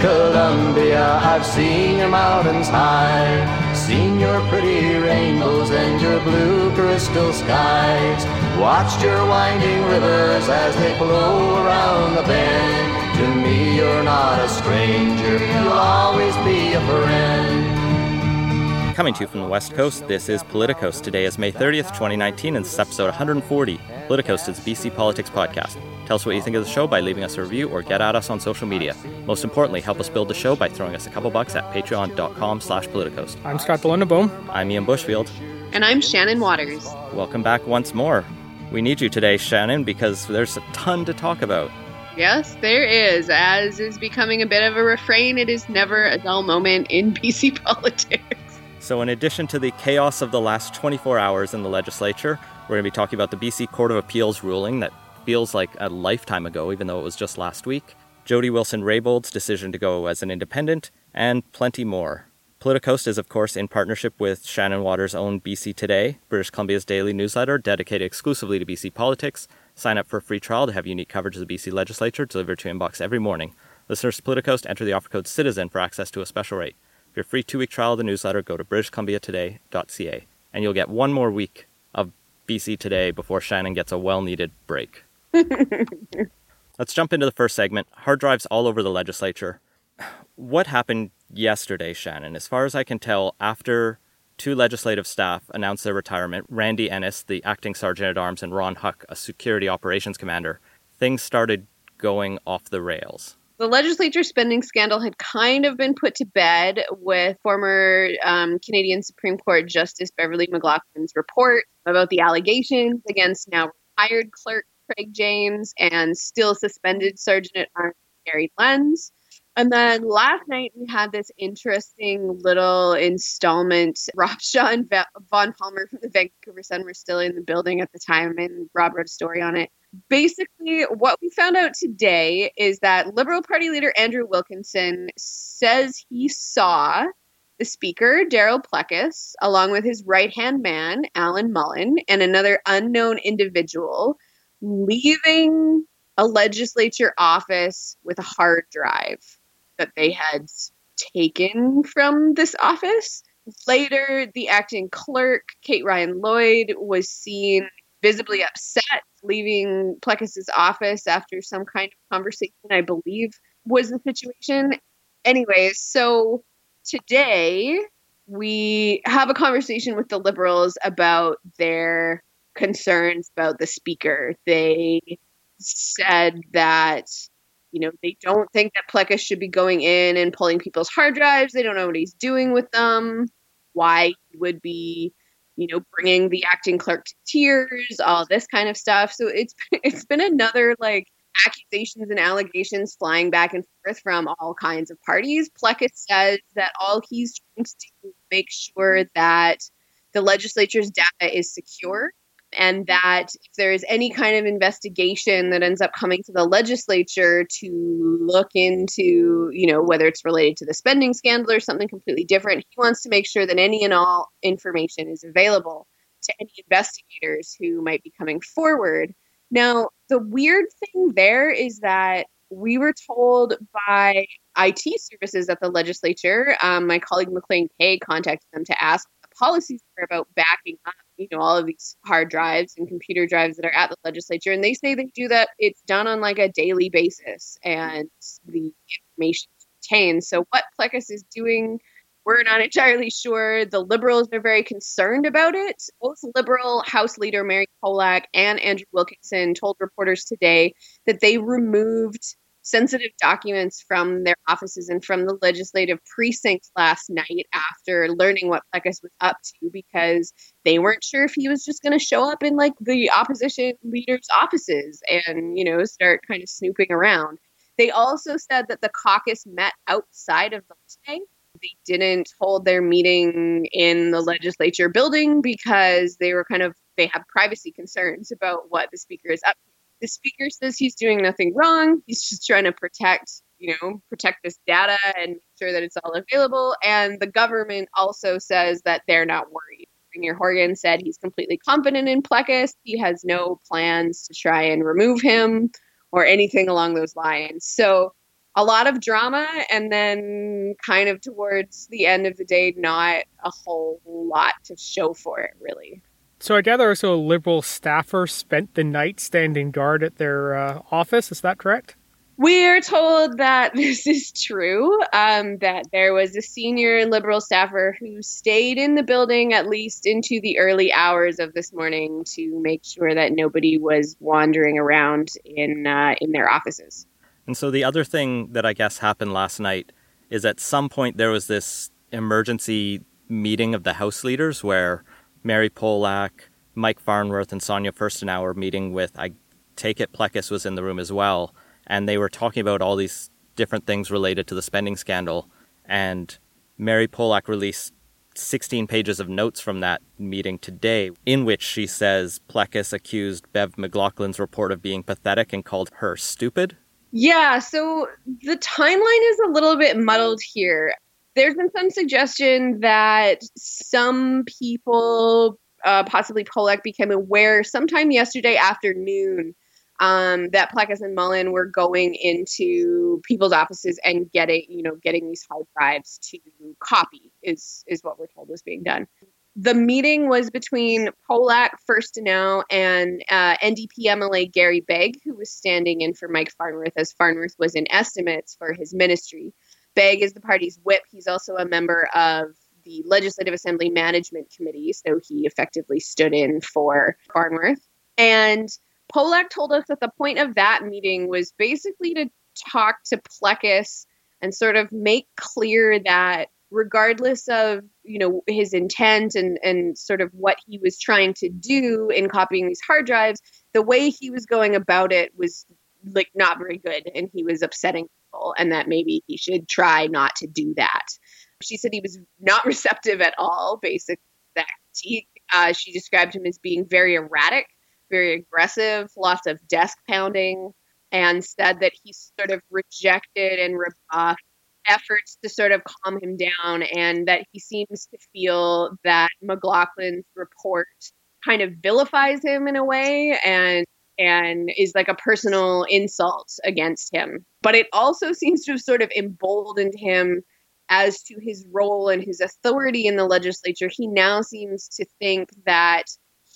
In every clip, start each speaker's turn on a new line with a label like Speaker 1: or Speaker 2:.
Speaker 1: Columbia, I've seen your mountains high, seen your pretty rainbows and your blue crystal skies, watched your winding rivers as they flow around the bend. To me, you're not a stranger, you'll always be a friend.
Speaker 2: Coming to you from the West Coast, this is Politicoast. Today is May 30th, 2019, and this is episode 140. Politicoast is a BC Politics podcast. Tell us what you think of the show by leaving us a review or get at us on social media. Most importantly, help us build the show by throwing us a couple bucks at patreon.com slash politicoast.
Speaker 3: I'm Scott Boom.
Speaker 2: I'm Ian Bushfield.
Speaker 4: And I'm Shannon Waters.
Speaker 2: Welcome back once more. We need you today, Shannon, because there's a ton to talk about.
Speaker 4: Yes, there is. As is becoming a bit of a refrain, it is never a dull moment in BC politics.
Speaker 2: So, in addition to the chaos of the last 24 hours in the legislature, we're going to be talking about the BC Court of Appeals ruling that feels like a lifetime ago, even though it was just last week, Jody Wilson Raybould's decision to go as an independent, and plenty more. Politicoast is, of course, in partnership with Shannon Waters' own BC Today, British Columbia's daily newsletter dedicated exclusively to BC politics. Sign up for a free trial to have unique coverage of the BC legislature delivered to your inbox every morning. Listeners to Politicoast enter the offer code CITIZEN for access to a special rate. Your free two week trial of the newsletter, go to BritishColumbiaToday.ca, and you'll get one more week of BC Today before Shannon gets a well needed break. Let's jump into the first segment hard drives all over the legislature. What happened yesterday, Shannon? As far as I can tell, after two legislative staff announced their retirement Randy Ennis, the acting sergeant at arms, and Ron Huck, a security operations commander things started going off the rails
Speaker 4: the legislature spending scandal had kind of been put to bed with former um, Canadian Supreme Court Justice Beverley McLachlin's report about the allegations against now retired clerk Craig James and still suspended Sergeant at Arms Gary Lenz. And then last night we had this interesting little installment. Rob Shaw and Vaughn Palmer from the Vancouver Sun were still in the building at the time, and Rob wrote a story on it basically, what we found out today is that Liberal Party leader Andrew Wilkinson says he saw the speaker, Darryl Plecas, along with his right hand man, Alan Mullen, and another unknown individual leaving a legislature office with a hard drive that they had taken from this office. Later, the acting clerk, Kate Ryan Lloyd, was seen visibly upset leaving Plecas's office after some kind of conversation, I believe was the situation. Anyways, so today we have a conversation with the liberals about their concerns about the speaker. They said that you know they don't think that Plecas should be going in and pulling people's hard drives. They don't know what he's doing with them. Why he would be you know, bringing the acting clerk to tears, all this kind of stuff. So it's it's been another like accusations and allegations flying back and forth from all kinds of parties. Plecas says that all he's trying to do is make sure that the legislature's data is secure and that if there is any kind of investigation that ends up coming to the legislature to look into, you know, whether it's related to the spending scandal or something completely different, he wants to make sure that any and all information is available to any investigators who might be coming forward. Now, the weird thing there is that we were told by IT services at the legislature, um, my colleague McLean Kay contacted them to ask what the policies were about backing up you know all of these hard drives and computer drives that are at the legislature and they say they do that it's done on like a daily basis and the information is retained so what plecas is doing we're not entirely sure. The liberals are very concerned about it. Both liberal house leader mary polak and andrew wilkinson told reporters today that they removed sensitive documents from their offices and from the legislative precinct last night after learning what Plecas was up to because they weren't sure if he was just going to show up in like the opposition leaders' offices and, you know, start kind of snooping around. They also said that the caucus met outside of the today. They didn't hold their meeting in the legislature building because they were kind of they have privacy concerns about what the speaker is up to the speaker says he's doing nothing wrong. He's just trying to protect, you know, protect this data and make sure that it's all available. And the government also says that they're not worried. Premier Horgan said he's completely confident in Plecas. He has no plans to try and remove him or anything along those lines. So a lot of drama and then kind of towards the end of the day not a whole lot to show for it really
Speaker 3: so i gather also a liberal staffer spent the night standing guard at their uh, office is that correct
Speaker 4: we're told that this is true, um, that there was a senior liberal staffer who stayed in the building at least into the early hours of this morning to make sure that nobody was wandering around in uh, in their offices.
Speaker 2: And so the other thing that I guess happened last night is at some point there was this emergency meeting of the House leaders where Mary Polak, Mike Farnworth, and Sonia Furstenau were meeting with, I take it Plecas was in the room as well, and they were talking about all these different things related to the spending scandal. And Mary Polak released 16 pages of notes from that meeting today, in which she says Plecas accused Bev McLachlin's report of being pathetic and called her stupid.
Speaker 4: Yeah, so the timeline is a little bit muddled here. There's been some suggestion that some people, uh, possibly Polak, became aware sometime yesterday afternoon um, that Plecas and Mullen were going into people's offices and getting, you know, getting these hard drives to copy is is what we're told was being done. The meeting was between Polak Furstenau and uh, NDP MLA Garry Begg, who was standing in for Mike Farnworth as Farnworth was in estimates for his ministry. Begg is the party's whip. He's also a member of the Legislative Assembly Management Committee, so he effectively stood in for Farnworth. And Polak told us that the point of that meeting was basically to talk to Plecas and sort of make clear that regardless of you know his intent and and sort of what he was trying to do in copying these hard drives the way he was going about it was like not very good and he was upsetting people and that maybe he should try not to do that. She said he was not receptive at all basically. That uh, she described him as being very erratic very aggressive, lots of desk pounding, and said that he sort of rejected and rebuffed efforts to sort of calm him down, and that he seems to feel that McLachlin's report kind of vilifies him in a way and and is like a personal insult against him. But it also seems to have sort of emboldened him as to his role and his authority in the legislature. He now seems to think that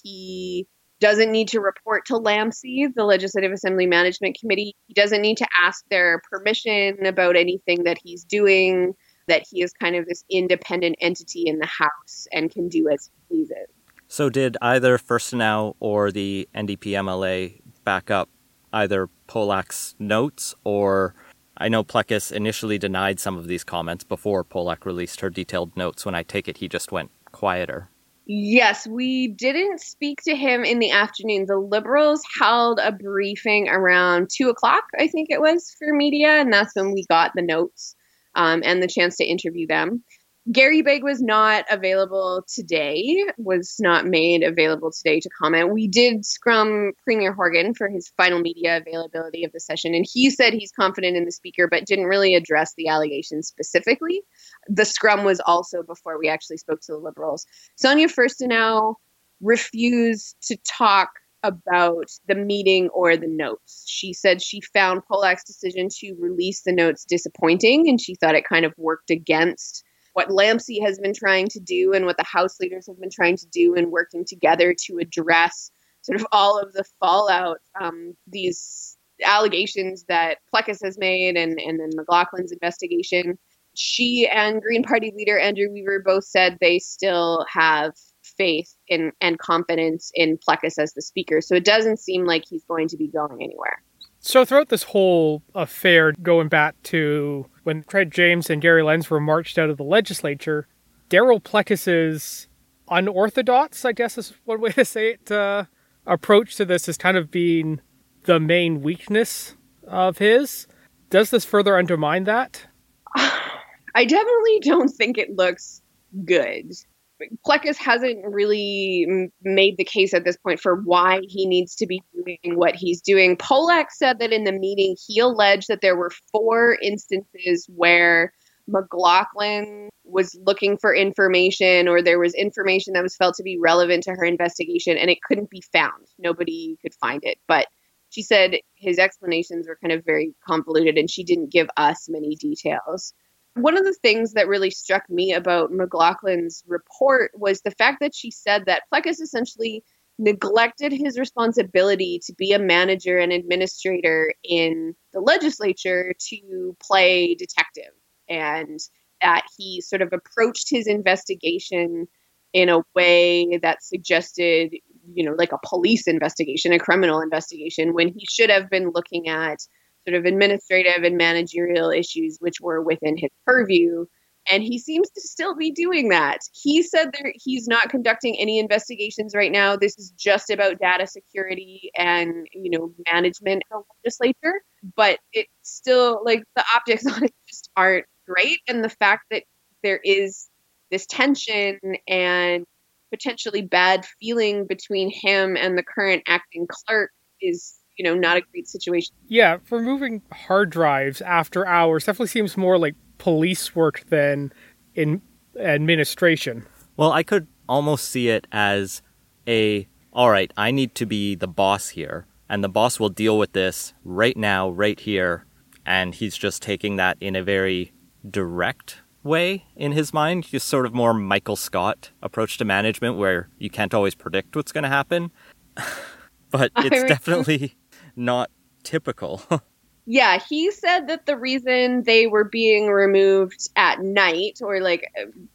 Speaker 4: he doesn't need to report to LAMC, the Legislative Assembly Management Committee. He doesn't need to ask their permission about anything that he's doing, that he is kind of this independent entity in the House and can do as he pleases.
Speaker 2: So, did either Furstenau or the NDP MLA back up either Polak's notes or I know Plecas initially denied some of these comments before Polak released her detailed notes when I take it he just went quieter.
Speaker 4: Yes, we didn't speak to him in the afternoon. The Liberals held a briefing around two o'clock, I think it was, for media, and that's when we got the notes um, and the chance to interview them. Garry Begg was not available today, was not made available today to comment. We did scrum Premier Horgan for his final media availability of the session, and he said he's confident in the speaker, but didn't really address the allegations specifically. The scrum was also before we actually spoke to the Liberals. Sonia Furstenau refused to talk about the meeting or the notes. She said she found Polak's decision to release the notes disappointing, and she thought it kind of worked against what LAMC has been trying to do and what the House leaders have been trying to do in working together to address sort of all of the fallout, um, these allegations that Plecas has made and, and then McLachlin's investigation. She and Green Party leader Andrew Weaver both said they still have faith in and confidence in Plecas as the speaker. So it doesn't seem like he's going to be going anywhere.
Speaker 3: So throughout this whole affair, going back to when Craig James and Gary Lenz were marched out of the legislature, Darryl Plecas's unorthodox, I guess is one way to say it, uh, approach to this has kind of been the main weakness of his. Does this further undermine that?
Speaker 4: I definitely don't think it looks good. Plecas hasn't really made the case at this point for why he needs to be doing what he's doing. Polak said that in the meeting, he alleged that there were four instances where McLachlin was looking for information or there was information that was felt to be relevant to her investigation and it couldn't be found. Nobody could find it. But she said his explanations were kind of very convoluted and she didn't give us many details. One of the things that really struck me about McLachlin's report was the fact that she said that Plecas essentially neglected his responsibility to be a manager and administrator in the legislature to play detective and that he sort of approached his investigation in a way that suggested you know like a police investigation a criminal investigation when he should have been looking at sort of administrative and managerial issues which were within his purview and he seems to still be doing that. He said that he's not conducting any investigations right now. This is just about data security and you know management of the legislature. But it's still like the optics on it just aren't great, and the fact that there is this tension and potentially bad feeling between him and the current acting clerk is you know not a great situation.
Speaker 3: Yeah, removing hard drives after hours definitely seems more like police work than in administration.
Speaker 2: Well, I could almost see it as a all right, I need to be the boss here, and the boss will deal with this right now, right here, and he's just taking that in a very direct way in his mind. He's sort of more Michael Scott approach to management where you can't always predict what's going to happen. but it's definitely not typical.
Speaker 4: Yeah, he said that the reason they were being removed at night, or like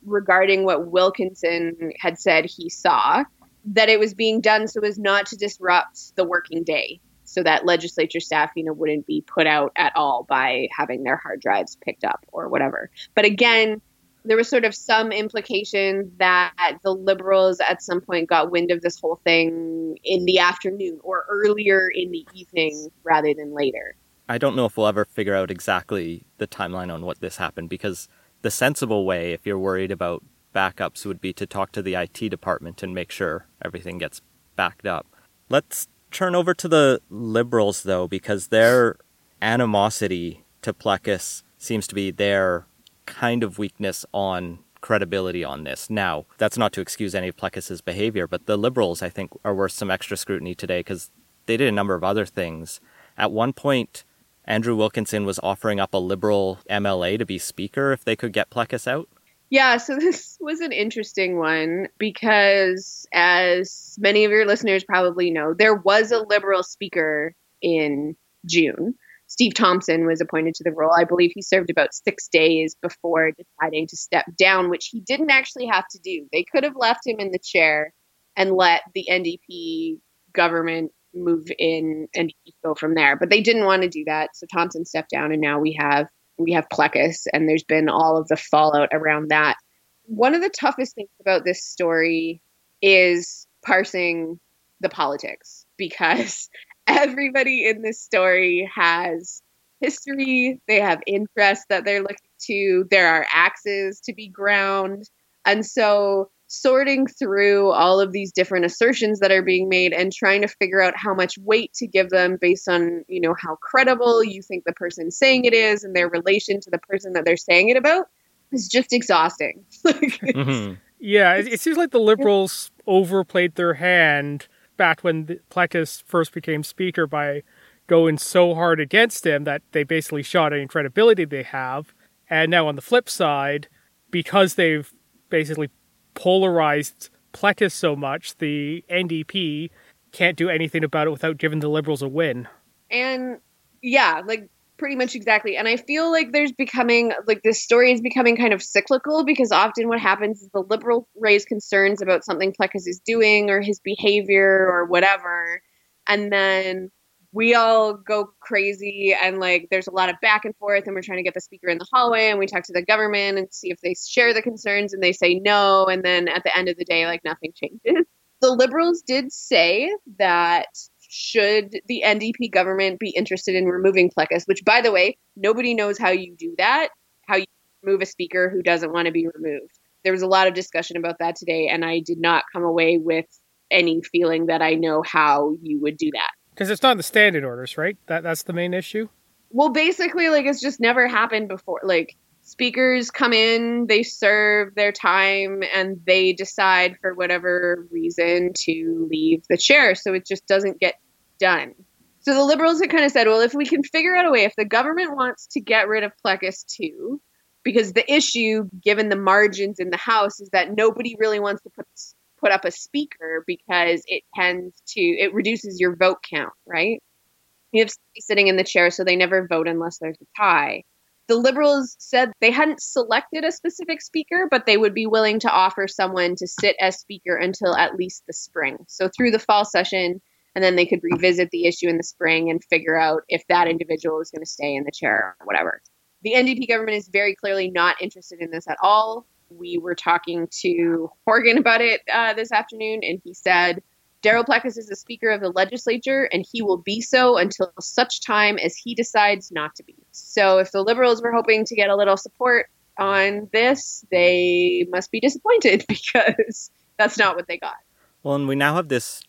Speaker 4: regarding what Wilkinson had said he saw, that it was being done so as not to disrupt the working day, so that legislature staff, you know, wouldn't be put out at all by having their hard drives picked up or whatever. But again, there was sort of some implication that the liberals at some point got wind of this whole thing in the afternoon or earlier in the evening rather than later.
Speaker 2: I don't know if we'll ever figure out exactly the timeline on what this happened because the sensible way, if you're worried about backups, would be to talk to the IT department and make sure everything gets backed up. Let's turn over to the liberals, though, because their animosity to Plecas seems to be their kind of weakness on credibility on this. Now, that's not to excuse any of Plecas's behavior, but the liberals, I think, are worth some extra scrutiny today because they did a number of other things. At one point, Andrew Wilkinson was offering up a liberal MLA to be speaker if they could get Plecas out?
Speaker 4: Yeah, so this was an interesting one because, as many of your listeners probably know, there was a liberal speaker in June. Steve Thompson was appointed to the role. I believe he served about six days before deciding to step down, which he didn't actually have to do. They could have left him in the chair and let the NDP government move in and go from there. But they didn't want to do that, so Thompson stepped down, and now we have we have Plecas, and there's been all of the fallout around that. One of the toughest things about this story is parsing the politics because everybody in this story has history, they have interests that they're looking to, there are axes to be ground. And so sorting through all of these different assertions that are being made and trying to figure out how much weight to give them based on you know how credible you think the person saying it is and their relation to the person that they're saying it about is just exhausting
Speaker 3: mm-hmm. yeah it, it, seems like the liberals overplayed their hand back when Plecas first became speaker by going so hard against him that they basically shot any credibility they have and now on the flip side because they've basically polarized Plecas so much, the NDP can't do anything about it without giving the Liberals a win.
Speaker 4: And yeah, like pretty much exactly. And I feel like there's becoming like this story is becoming kind of cyclical because often what happens is the liberals raise concerns about something Plecas is doing or his behavior or whatever. And then we all go crazy and like there's a lot of back and forth and we're trying to get the speaker in the hallway and we talk to the government and see if they share the concerns and they say no and then at the end of the day like nothing changes the liberals did say that should the ndp government be interested in removing plecas which by the way nobody knows how you do that how you remove a speaker who doesn't want to be removed there was a lot of discussion about that today and i did not come away with any feeling that i know how you would do that
Speaker 3: because it's not in the standing orders, right? That that's the main issue.
Speaker 4: Well, basically, like it's just never happened before. Like speakers come in, they serve their time, and they decide for whatever reason to leave the chair. So it just doesn't get done. So the liberals had kind of said, well, if we can figure out a way, if the government wants to get rid of Plecas too, because the issue, given the margins in the House, is that nobody really wants to put put up a speaker because it tends to it reduces your vote count, right? You have sitting in the chair, so they never vote unless there's a tie. The Liberals said they hadn't selected a specific speaker, but they would be willing to offer someone to sit as speaker until at least the spring. So through the fall session, and then they could revisit the issue in the spring and figure out if that individual is going to stay in the chair or whatever. The NDP government is very clearly not interested in this at all. We were talking to Horgan about it uh, this afternoon, and he said Darryl Plecas is the Speaker of the legislature, and he will be so until such time as he decides not to be. So, if the Liberals were hoping to get a little support on this, they must be disappointed because that's not what they got.
Speaker 2: Well, and we now have this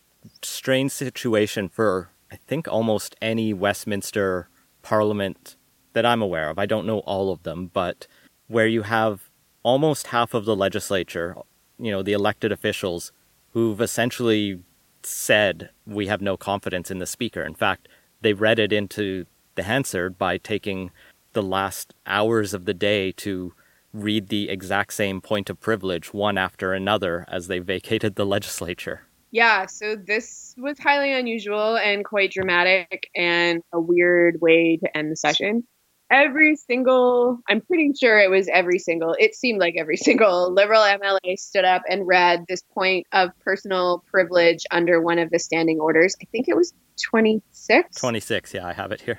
Speaker 2: strange situation for, I think, almost any Westminster Parliament that I'm aware of. I don't know all of them, but where you have almost half of the legislature, you know, the elected officials, who've essentially said we have no confidence in the speaker. In fact, they read it into the Hansard by taking the last hours of the day to read the exact same point of privilege one after another as they vacated the legislature.
Speaker 4: Yeah, so this was highly unusual and quite dramatic and a weird way to end the session. Every single i'm pretty sure it was every single it seemed like every single liberal mla stood up and read this point of personal privilege under one of the standing orders. I think it was 26
Speaker 2: 26 yeah i have it here.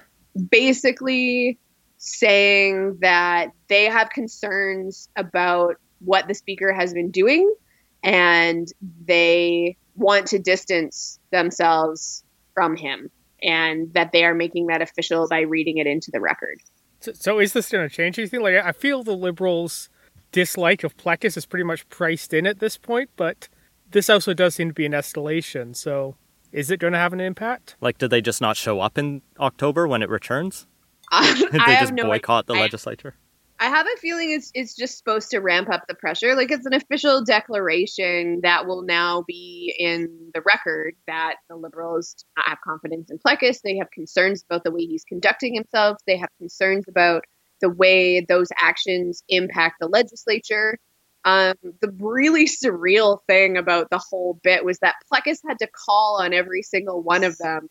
Speaker 4: Basically saying that they have concerns about what the speaker has been doing and they want to distance themselves from him and that they are making that official by reading it into the record
Speaker 3: so, so is this going to change anything? Like, I feel the Liberals' dislike of Plecas is pretty much priced in at this point, but this also does seem to be an escalation. So, is it going to have an impact?
Speaker 2: Like, did they just not show up in October when it returns?
Speaker 4: Uh,
Speaker 2: did they just no boycott the I, legislature?
Speaker 4: I have a feeling it's it's just supposed to ramp up the pressure. Like it's an official declaration that will now be in the record that the liberals have confidence in Plecas. They have concerns about the way he's conducting himself. They have concerns about the way those actions impact the legislature. Um, the really surreal thing about the whole bit was that Plecas had to call on every single one of them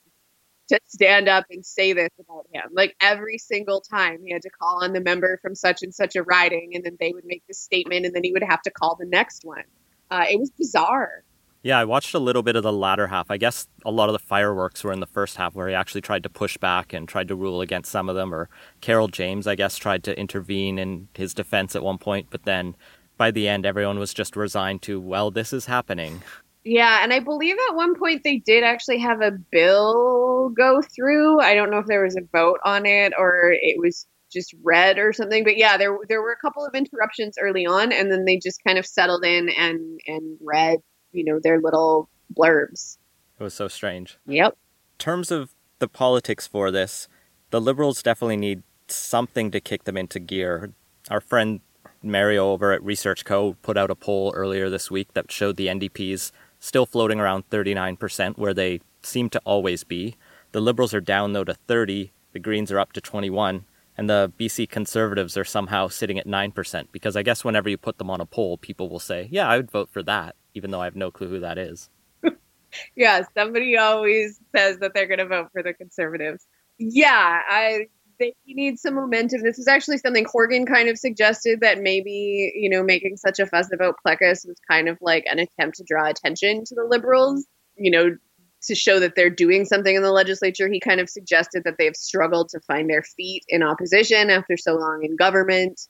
Speaker 4: to stand up and say this about him. Like every single time he had to call on the member from such and such a riding, and then they would make this statement, and then he would have to call the next one. Uh, it was bizarre.
Speaker 2: Yeah, I watched a little bit of the latter half. I guess a lot of the fireworks were in the first half where he actually tried to push back and tried to rule against some of them, or Carole James, I guess, tried to intervene in his defense at one point, but then by the end, everyone was just resigned to, well, this is happening.
Speaker 4: Yeah, and I believe at one point they did actually have a bill go through. I don't know if there was a vote on it or it was just read or something, but yeah, there there were a couple of interruptions early on, and then they just kind of settled in and and read, you know, their little blurbs.
Speaker 2: It was so strange.
Speaker 4: Yep.
Speaker 2: In terms of the politics for this, the Liberals definitely need something to kick them into gear. Our friend Mario over at Research Co. put out a poll earlier this week that showed the NDP's still floating around 39%, where they seem to always be. The Liberals are down, though, to 30, the Greens are up to 21, and the BC Conservatives are somehow sitting at 9%, because I guess whenever you put them on a poll, people will say, yeah, I would vote for that, even though I have no clue who that is.
Speaker 4: yeah, somebody always says that they're going to vote for the Conservatives. Yeah, I they need some momentum. This is actually something Horgan kind of suggested that maybe, you know, making such a fuss about Plecas was kind of like an attempt to draw attention to the liberals, you know, to show that they're doing something in the legislature. He kind of suggested that they've struggled to find their feet in opposition after so long in government.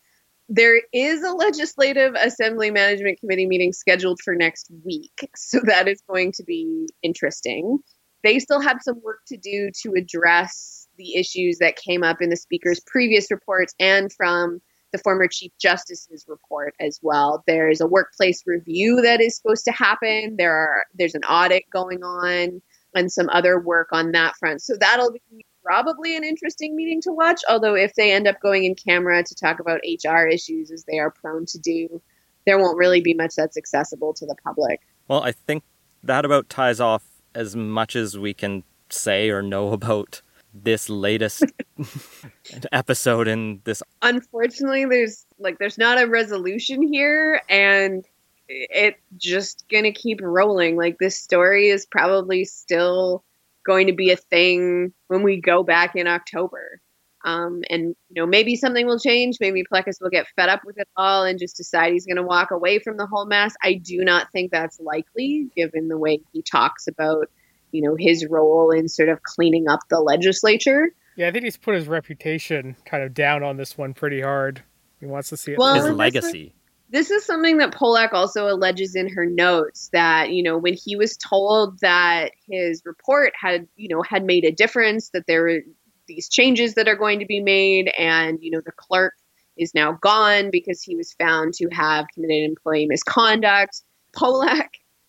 Speaker 4: There is a legislative assembly management committee meeting scheduled for next week, so that is going to be interesting. They still have some work to do to address the issues that came up in the speaker's previous reports and from the former Chief Justice's report as well. There's a workplace review that is supposed to happen. There are there's an audit going on and some other work on that front. So that'll be probably an interesting meeting to watch. Although if they end up going in camera to talk about HR issues as they are prone to do, there won't really be much that's accessible to the public.
Speaker 2: Well, I think that about ties off as much as we can say or know about this latest episode in this
Speaker 4: Unfortunately, there's like there's not a resolution here, and it's just gonna keep rolling. Like this story is probably still going to be a thing when we go back in October. Um, and you know, maybe something will change. Maybe Plecas will get fed up with it all and just decide he's going to walk away from the whole mess. I do not think that's likely, given the way he talks about, you know, his role in sort of cleaning up the legislature.
Speaker 3: Yeah, I think he's put his reputation kind of down on this one pretty hard. He wants to see it.
Speaker 4: Well,
Speaker 2: his
Speaker 4: this
Speaker 2: legacy.
Speaker 4: This is something that Polak also alleges in her notes that, you know, when he was told that his report had, you know, had made a difference, that there were these changes that are going to be made, and, you know, the clerk is now gone because he was found to have committed employee misconduct. Polak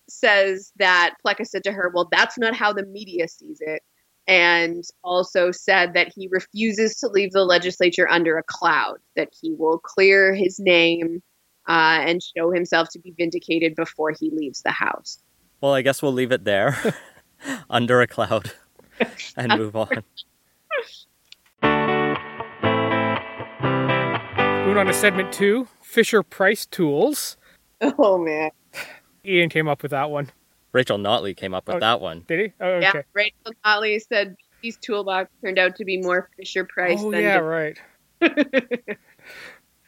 Speaker 4: says that Plecas said to her, Well, that's not how the media sees it. And also said that he refuses to leave the legislature under a cloud, that he will clear his name uh, and show himself to be vindicated before he leaves the house.
Speaker 2: Well, I guess we'll leave it there under a cloud and move on.
Speaker 3: Moving on to segment two Fisher Price Tools.
Speaker 4: Oh, man.
Speaker 3: Ian came up with that one.
Speaker 2: Rachel Notley came up with
Speaker 3: Oh.
Speaker 2: that one.
Speaker 3: Did he? Oh,
Speaker 4: Yeah,
Speaker 3: okay.
Speaker 4: Rachel Notley said BC's toolbox turned out to be more Fisher Price than.
Speaker 3: Oh,
Speaker 4: than
Speaker 3: yeah, right.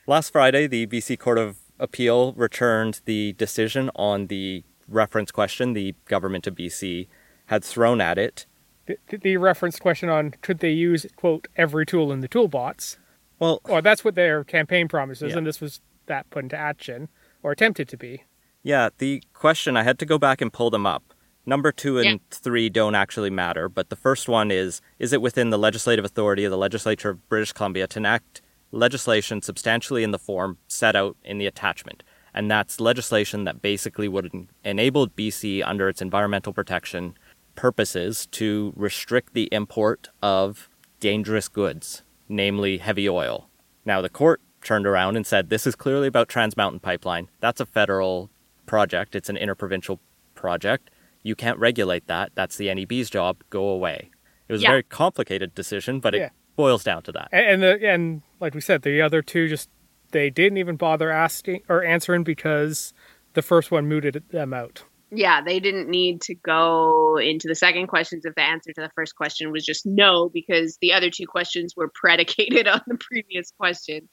Speaker 2: Last Friday, the BC Court of Appeal returned the decision on the reference question the government of BC had thrown at it.
Speaker 3: The, the reference question on could they use, quote, every tool in the toolbox?
Speaker 2: Well,
Speaker 3: Or that's what their campaign promises,
Speaker 2: Yeah.
Speaker 3: and this was that put into action, or attempted to be.
Speaker 2: Yeah, the question, I had to go back and pull them up. Number two and
Speaker 4: Yeah.
Speaker 2: three don't actually matter, but the first one is Is it within the legislative authority of the legislature of British Columbia to enact legislation substantially in the form set out in the attachment? And that's legislation that basically would en- enable BC, under its environmental protection purposes, to restrict the import of dangerous goods, namely heavy oil. Now, the court turned around and said this is clearly about Trans Mountain Pipeline. That's a federal project, it's an interprovincial project. You can't regulate that. That's the NEB's job. Go away. It was
Speaker 4: Yeah.
Speaker 2: a very complicated decision, but
Speaker 3: Yeah.
Speaker 2: it boils down to that.
Speaker 3: And, and the and like we said, the other two just they didn't even bother asking or answering because the first one mooted them out.
Speaker 4: yeah, they didn't need to go into the second questions if the answer to the first question was just no, because the other two questions were predicated on the previous question.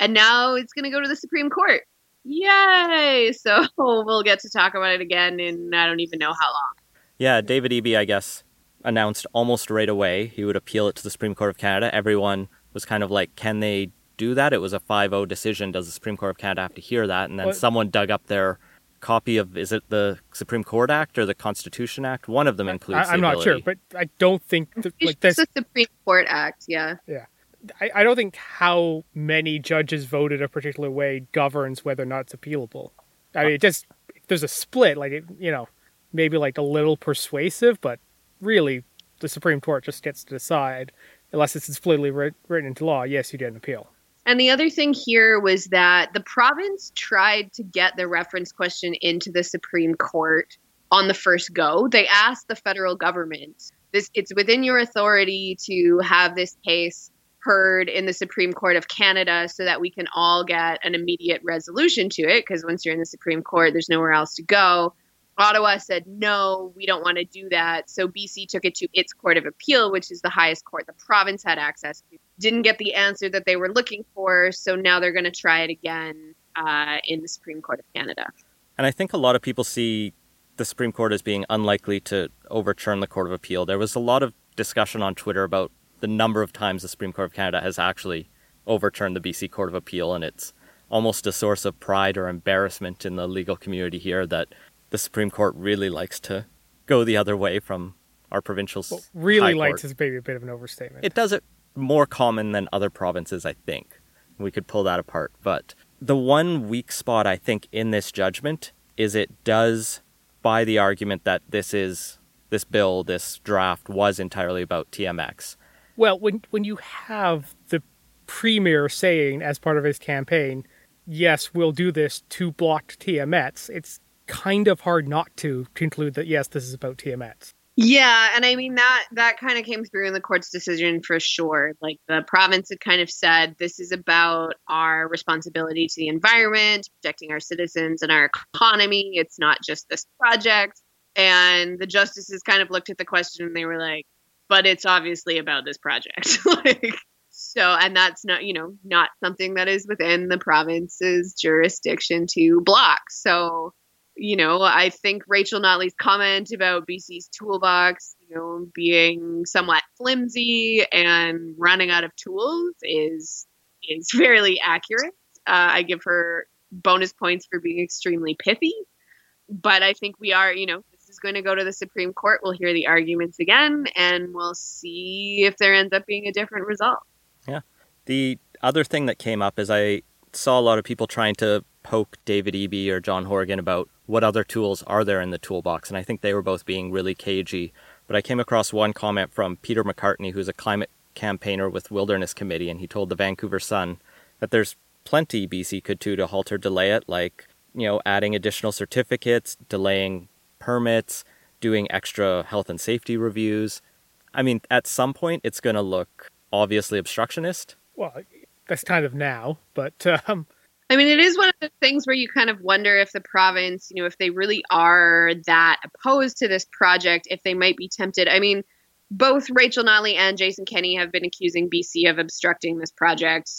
Speaker 4: And now it's going to go to the Supreme Court. Yay! So we'll get to talk about it again in I don't even know how long.
Speaker 2: Yeah, David Eby, I guess, announced almost right away he would appeal it to the Supreme Court of Canada. Everyone was kind of like, can they do that? It was a 5 0 decision. Does the Supreme Court of Canada have to hear that? And then
Speaker 3: Well-
Speaker 2: someone dug up their copy of, is it the Supreme Court Act or the Constitution Act? One of them includes
Speaker 3: I, I'm
Speaker 2: the
Speaker 3: not sure, but I don't think that, like
Speaker 4: it's the Supreme Court Act, yeah. yeah.
Speaker 3: I, I don't think how many judges voted a particular way governs whether or not it's appealable. I mean, it just there's a split, like it, you know, maybe like a little persuasive, but really, the Supreme Court just gets to decide unless it's explicitly writ- written into law. Yes, you get an appeal.
Speaker 4: And the other thing here was that the province tried to get the reference question into the Supreme Court on the first go. They asked the federal government, this it's within your authority to have this case heard in the Supreme Court of Canada so that we can all get an immediate resolution to it because once you're in the Supreme Court there's nowhere else to go. Ottawa said, no, we don't want to do that. So BC took it to its Court of Appeal, which is the highest court the province had access to. Didn't get the answer that they were looking for. So now they're going to try it again uh, in the Supreme Court of Canada.
Speaker 2: And I think a lot of people see the Supreme Court as being unlikely to overturn the Court of Appeal. There was a lot of discussion on Twitter about the number of times the Supreme Court of Canada has actually overturned the BC Court of Appeal, and it's almost a source of pride or embarrassment in the legal community here that the Supreme Court really likes to go the other way from our provincial
Speaker 3: Well, really likes is maybe a bit of an overstatement.
Speaker 2: It does it more common than other provinces, I think. We could pull that apart. But the one weak spot, I think, in this judgment is it does buy the argument that this is this bill, this draft was entirely about TMX.
Speaker 3: Well, when when you have the premier saying as part of his campaign, "Yes, we'll do this to block TMX," it's kind of hard not to conclude that yes, this is about TMX.
Speaker 4: Yeah, and I mean that that kind of came through in the court's decision for sure. Like the province had kind of said this is about our responsibility to the environment, protecting our citizens and our economy. It's not just this project. And the justices kind of looked at the question and they were like, but it's obviously about this project. like so and that's not, you know, not something that is within the province's jurisdiction to block. So you know, I think Rachel Notley's comment about BC's toolbox, you know, being somewhat flimsy and running out of tools is is fairly accurate. Uh, I give her bonus points for being extremely pithy, but I think we are, you know, going to go to the Supreme Court. We'll hear the arguments again, and we'll see if there ends up being a different result.
Speaker 2: Yeah. The other thing that came up is I saw a lot of people trying to poke David Eby or John Horgan about what other tools are there in the toolbox, and I think they were both being really cagey. But I came across one comment from Peter McCartney, who's a climate campaigner with Wilderness Committee, and he told the Vancouver Sun that there's plenty BC could do to halt or delay it, like you know adding additional certificates, delaying permits, doing extra health and safety reviews. I mean, at some point, it's going to look obviously obstructionist.
Speaker 3: Well, that's kind of now, but um,
Speaker 4: I mean, it is one of the things where you kind of wonder if the province, you know, if they really are that opposed to this project, if they might be tempted. I mean, both Rachel Notley and Jason Kenney have been accusing BC of obstructing this project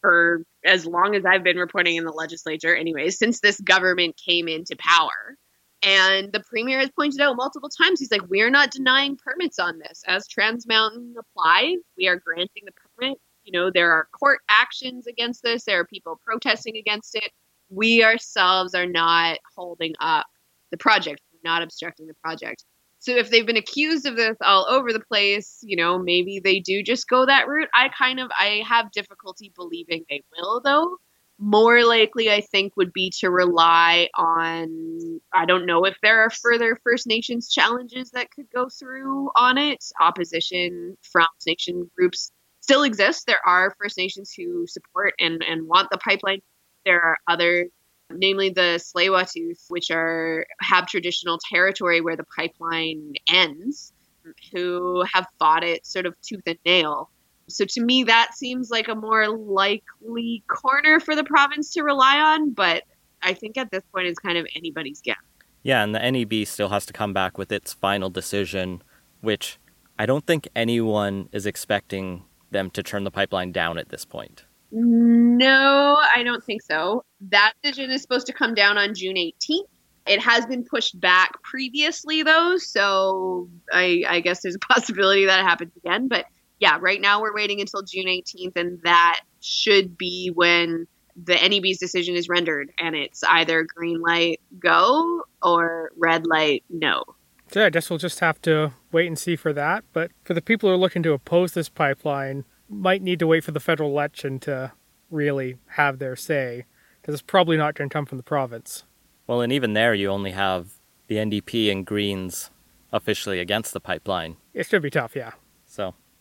Speaker 4: for as long as I've been reporting in the legislature, anyways, since this government came into power. And the premier has pointed out multiple times, he's like, we are not denying permits on this. As Trans Mountain applies, we are granting the permit you know, there are court actions against this, there are people protesting against it. We ourselves are not holding up the project, We're not obstructing the project. So if they've been accused of this all over the place, you know, maybe they do just go that route. I kind of I have difficulty believing they will though. More likely I think would be to rely on I don't know if there are further First Nations challenges that could go through on it, opposition from Nation groups still exists. There are First Nations who support and, and want the pipeline. There are other, namely the tsleil which are have traditional territory where the pipeline ends, who have fought it sort of tooth and nail. So to me, that seems like a more likely corner for the province to rely on. But I think at this point, it's kind of anybody's guess.
Speaker 2: Yeah, and the NEB still has to come back with its final decision, which I don't think anyone is expecting them to turn the pipeline down at this point?
Speaker 4: No, I don't think so. That decision is supposed to come down on June 18th. It has been pushed back previously, though, so I, I guess there's a possibility that it happens again. But yeah, right now we're waiting until June 18th, and that should be when the NEB's decision is rendered, and it's either green light go or red light no.
Speaker 3: So yeah, I guess we'll just have to wait and see for that. But for the people who are looking to oppose this pipeline, might need to wait for the federal election to really have their say, because it's probably not going to come from the province.
Speaker 2: Well, and even there, you only have the NDP and Greens officially against the pipeline.
Speaker 3: It's going to be tough, yeah.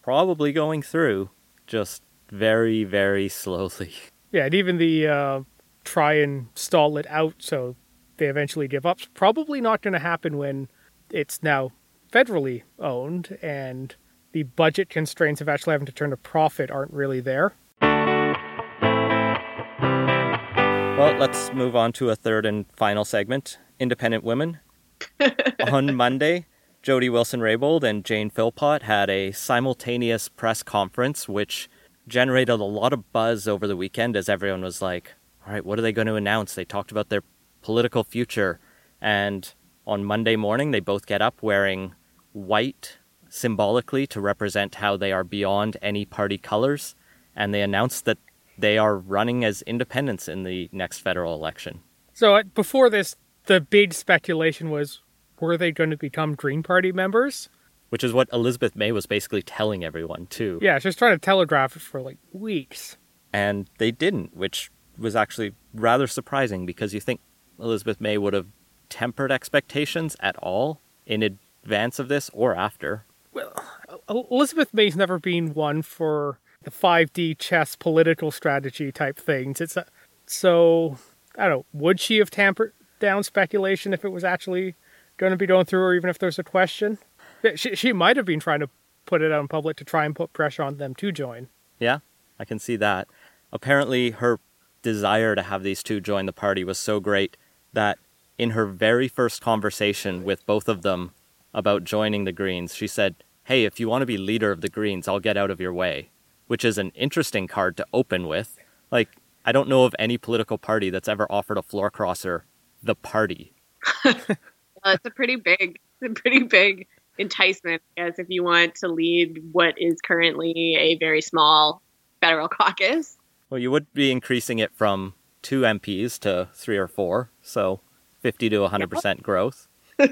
Speaker 2: So probably going through, just very, very slowly.
Speaker 3: Yeah, and even the uh, try and stall it out so they eventually give up. Probably not going to happen when it's now federally owned and the budget constraints of actually having to turn a profit aren't really there.
Speaker 2: Well, let's move on to a third and final segment Independent Women. on Monday, Jody Wilson Raybould and Jane Philpott had a simultaneous press conference, which generated a lot of buzz over the weekend as everyone was like, all right, what are they going to announce? They talked about their political future. And on Monday morning, they both get up wearing white symbolically to represent how they are beyond any party colors. And they announced that they are running as independents in the next federal election.
Speaker 3: So uh, before this, the big speculation was were they going to become Green Party members?
Speaker 2: Which is what Elizabeth May was basically telling everyone, too.
Speaker 3: Yeah, she was trying to telegraph it for like weeks.
Speaker 2: And they didn't, which was actually rather surprising because you think Elizabeth May would have tempered expectations at all in advance of this or after.
Speaker 3: Well, Elizabeth May's never been one for the 5D chess political strategy type things. It's a, so I don't know. Would she have tampered down speculation if it was actually going to be going through, or even if there's a question? She, she might have been trying to put it out in public to try and put pressure on them to join.
Speaker 2: Yeah, I can see that. Apparently, her desire to have these two join the party was so great that in her very first conversation with both of them about joining the Greens, she said, Hey, if you want to be leader of the Greens, I'll get out of your way, which is an interesting card to open with. Like, I don't know of any political party that's ever offered a floor crosser the party.
Speaker 4: uh, it's a pretty big, a pretty big enticement, I guess, if you want to lead what is currently a very small federal caucus.
Speaker 2: Well, you would be increasing it from two MPs to three or four, so 50 to 100% growth.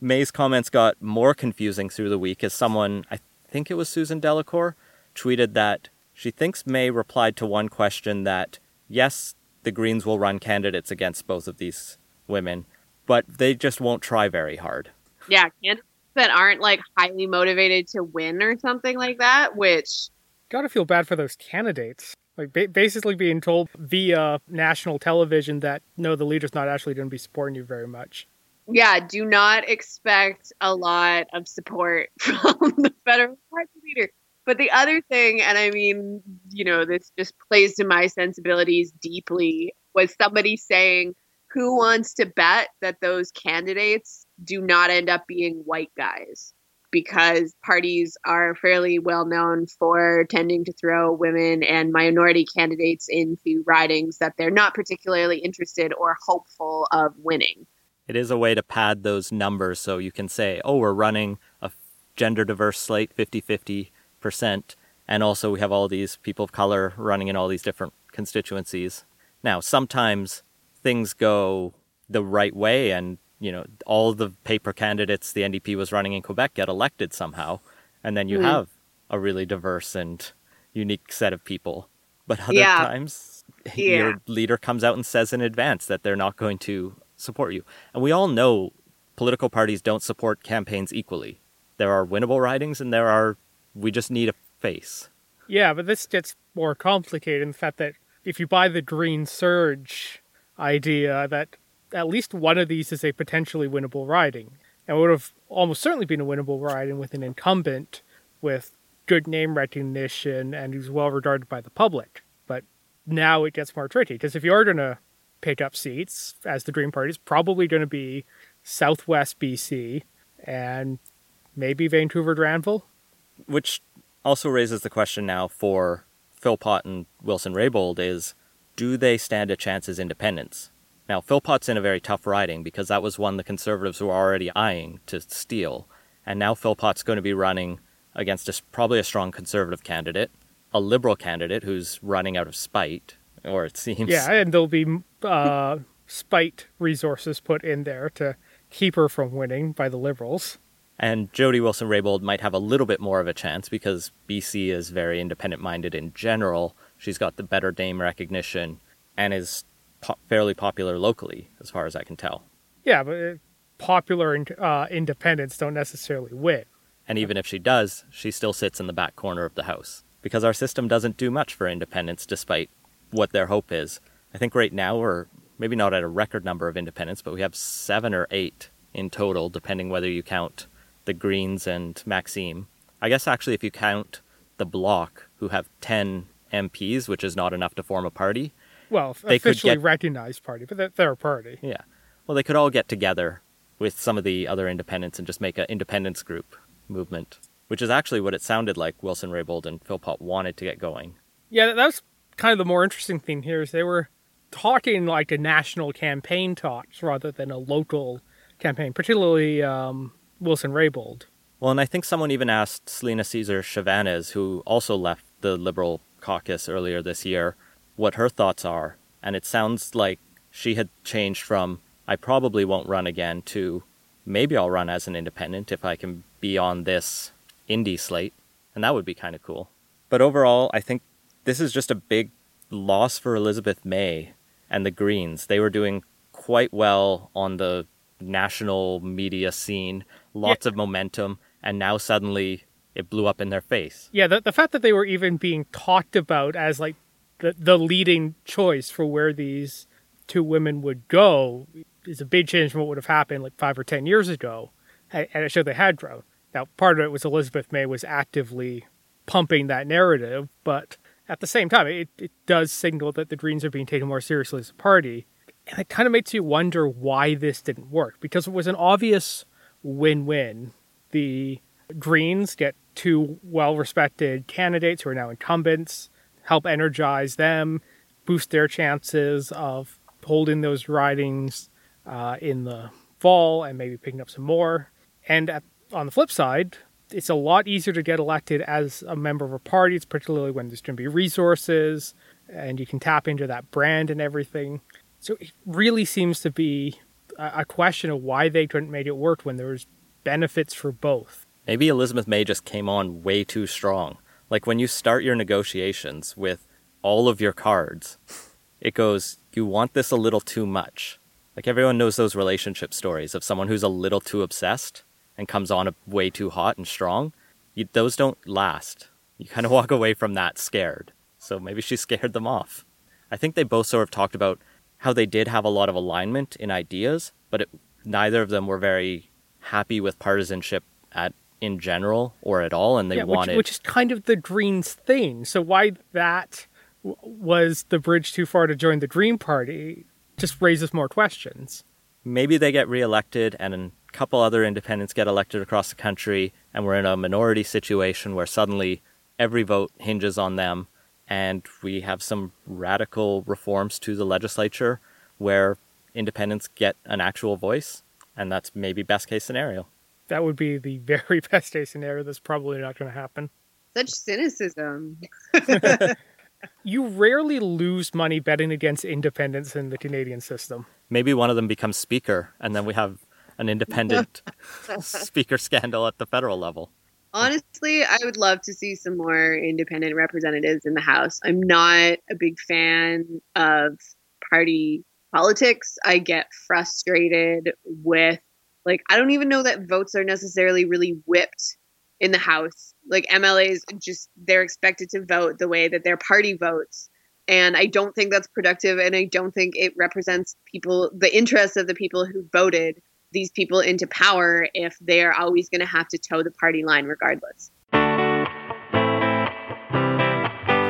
Speaker 2: May's comments got more confusing through the week as someone, I think it was Susan Delacourt, tweeted that she thinks May replied to one question that, yes, the Greens will run candidates against both of these women, but they just won't try very hard.
Speaker 4: Yeah, candidates that aren't like highly motivated to win or something like that, which.
Speaker 3: Gotta feel bad for those candidates. Like ba- basically being told via national television that no, the leader's not actually going to be supporting you very much
Speaker 4: yeah, do not expect a lot of support from the federal party leader. But the other thing, and I mean, you know, this just plays to my sensibilities deeply, was somebody saying, who wants to bet that those candidates do not end up being white guys? Because parties are fairly well known for tending to throw women and minority candidates into ridings that they're not particularly interested or hopeful of winning
Speaker 2: it is a way to pad those numbers so you can say, oh, we're running a gender diverse slate 50 50%, and also we have all these people of color running in all these different constituencies. Now, sometimes things go the right way, and you know, all the paper candidates the NDP was running in Quebec get elected somehow, and then you mm. have a really diverse and unique set of people. But other yeah. times, yeah. your leader comes out and says in advance that they're not going to support you. And we all know political parties don't support campaigns equally. There are winnable ridings and there are we just need a face.
Speaker 3: Yeah, but this gets more complicated in the fact that if you buy the green surge idea that at least one of these is a potentially winnable riding. And would have almost certainly been a winnable riding with an incumbent with good name recognition and who's well regarded by the public. But now it gets more tricky because if you are going to pick up seats as the Green Party is probably going to be Southwest BC and maybe Vancouver Granville.
Speaker 2: Which also raises the question now for Phil Philpott and Wilson Raybould is do they stand a chance as independents? Now, Philpott's in a very tough riding because that was one the Conservatives were already eyeing to steal. And now Philpott's going to be running against a, probably a strong Conservative candidate, a Liberal candidate who's running out of spite, or it seems.
Speaker 3: Yeah, and there'll be uh, spite resources put in there to keep her from winning by the Liberals.
Speaker 2: And Jody Wilson Raybould might have a little bit more of a chance because BC is very independent minded in general. She's got the better name recognition and is po- fairly popular locally, as far as I can tell.
Speaker 3: Yeah, but uh, popular uh, independents don't necessarily win.
Speaker 2: And even if she does, she still sits in the back corner of the House because our system doesn't do much for independents despite what their hope is. I think right now we're maybe not at a record number of independents, but we have seven or eight in total, depending whether you count the Greens and Maxime. I guess actually, if you count the Bloc, who have 10 MPs, which is not enough to form a party.
Speaker 3: Well, they officially get, recognized party, but they're a party.
Speaker 2: Yeah. Well, they could all get together with some of the other independents and just make an independence group movement, which is actually what it sounded like Wilson Raybould and Philpott wanted to get going.
Speaker 3: Yeah, that was kind of the more interesting thing here is they were talking like a national campaign talks rather than a local campaign, particularly um, Wilson Raybould.
Speaker 2: Well, and I think someone even asked Celina Caesar Chavannes, who also left the Liberal caucus earlier this year, what her thoughts are. And it sounds like she had changed from, I probably won't run again, to maybe I'll run as an independent if I can be on this indie slate. And that would be kind of cool. But overall, I think this is just a big loss for Elizabeth May and the Greens. They were doing quite well on the national media scene, lots yeah. of momentum, and now suddenly it blew up in their face.
Speaker 3: Yeah, the, the fact that they were even being talked about as like the, the leading choice for where these two women would go is a big change from what would have happened like five or ten years ago. and it showed they had grown. Now, part of it was Elizabeth May was actively pumping that narrative, but at the same time, it, it does signal that the Greens are being taken more seriously as a party. And it kind of makes you wonder why this didn't work because it was an obvious win win. The Greens get two well respected candidates who are now incumbents, help energize them, boost their chances of holding those ridings uh, in the fall and maybe picking up some more. And at, on the flip side, it's a lot easier to get elected as a member of a party, it's particularly when there's going to be resources and you can tap into that brand and everything. So it really seems to be a question of why they couldn't make it work when there's benefits for both.
Speaker 2: Maybe Elizabeth May just came on way too strong. Like when you start your negotiations with all of your cards, it goes, you want this a little too much. Like everyone knows those relationship stories of someone who's a little too obsessed and comes on way too hot and strong. You, those don't last. You kind of walk away from that scared. So maybe she scared them off. I think they both sort of talked about how they did have a lot of alignment in ideas, but it, neither of them were very happy with partisanship at in general or at all, and they
Speaker 3: yeah,
Speaker 2: wanted
Speaker 3: which, which is kind of the Greens thing. So why that w- was the bridge too far to join the Green Party just raises more questions.
Speaker 2: Maybe they get reelected, and a couple other independents get elected across the country, and we're in a minority situation where suddenly every vote hinges on them, and we have some radical reforms to the legislature where independents get an actual voice, and that's maybe best case scenario.
Speaker 3: That would be the very best case scenario. That's probably not going to happen.
Speaker 4: Such cynicism.
Speaker 3: you rarely lose money betting against independents in the Canadian system.
Speaker 2: Maybe one of them becomes speaker, and then we have an independent speaker scandal at the federal level.
Speaker 4: Honestly, I would love to see some more independent representatives in the House. I'm not a big fan of party politics. I get frustrated with, like, I don't even know that votes are necessarily really whipped in the House. Like, MLAs just, they're expected to vote the way that their party votes. And I don't think that's productive. And I don't think it represents people, the interests of the people who voted these people into power if they're always going to have to toe the party line regardless.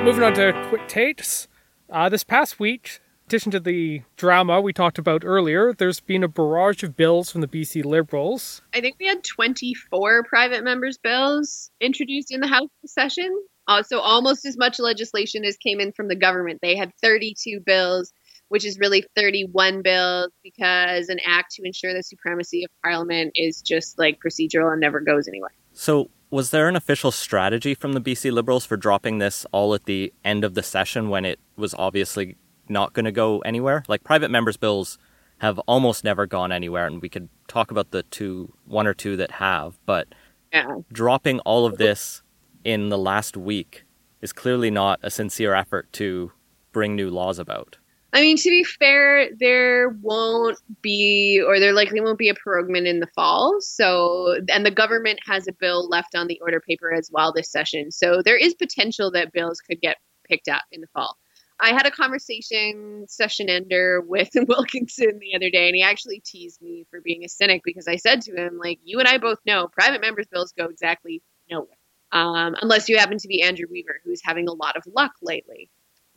Speaker 3: Moving on to quick takes. Uh, this past week, addition to the drama we talked about earlier, there's been a barrage of bills from the BC Liberals.
Speaker 4: I think we had 24 private members' bills introduced in the House session. Uh, so almost as much legislation as came in from the government. They had 32 bills which is really 31 bills because an act to ensure the supremacy of parliament is just like procedural and never goes anywhere.
Speaker 2: So, was there an official strategy from the BC Liberals for dropping this all at the end of the session when it was obviously not going to go anywhere? Like private members' bills have almost never gone anywhere, and we could talk about the two, one or two that have, but
Speaker 4: yeah.
Speaker 2: dropping all of this in the last week is clearly not a sincere effort to bring new laws about.
Speaker 4: I mean, to be fair, there won't be, or there likely won't be a proroguement in the fall. So, and the government has a bill left on the order paper as well this session. So, there is potential that bills could get picked up in the fall. I had a conversation session ender with Wilkinson the other day, and he actually teased me for being a cynic because I said to him, like, you and I both know private members' bills go exactly nowhere, um, unless you happen to be Andrew Weaver, who's having a lot of luck lately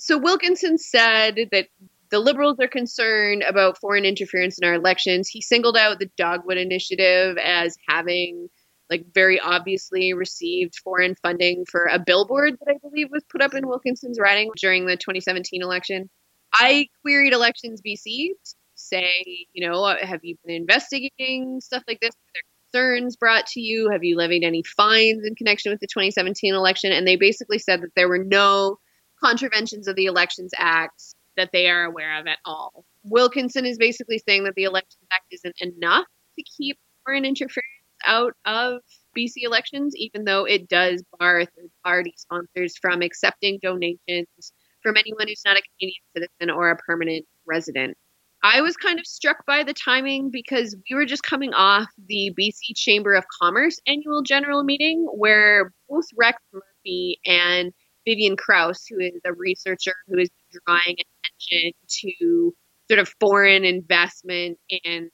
Speaker 4: so Wilkinson said that the liberals are concerned about foreign interference in our elections. He singled out the Dogwood Initiative as having like very obviously received foreign funding for a billboard that I believe was put up in Wilkinson's riding during the 2017 election. I queried Elections BC to say, you know, uh, have you been investigating stuff like this? Are there concerns brought to you? Have you levied any fines in connection with the 2017 election? And they basically said that there were no contraventions of the Elections Act that they are aware of at all. Wilkinson is basically saying that the Elections Act isn't enough to keep foreign interference out of BC elections, even though it does bar third party sponsors from accepting donations from anyone who's not a Canadian citizen or a permanent resident. I was kind of struck by the timing because we were just coming off the BC Chamber of Commerce annual general meeting where both Rex Murphy and Vivian Krause, who is a researcher who is drawing attention to sort of foreign investment in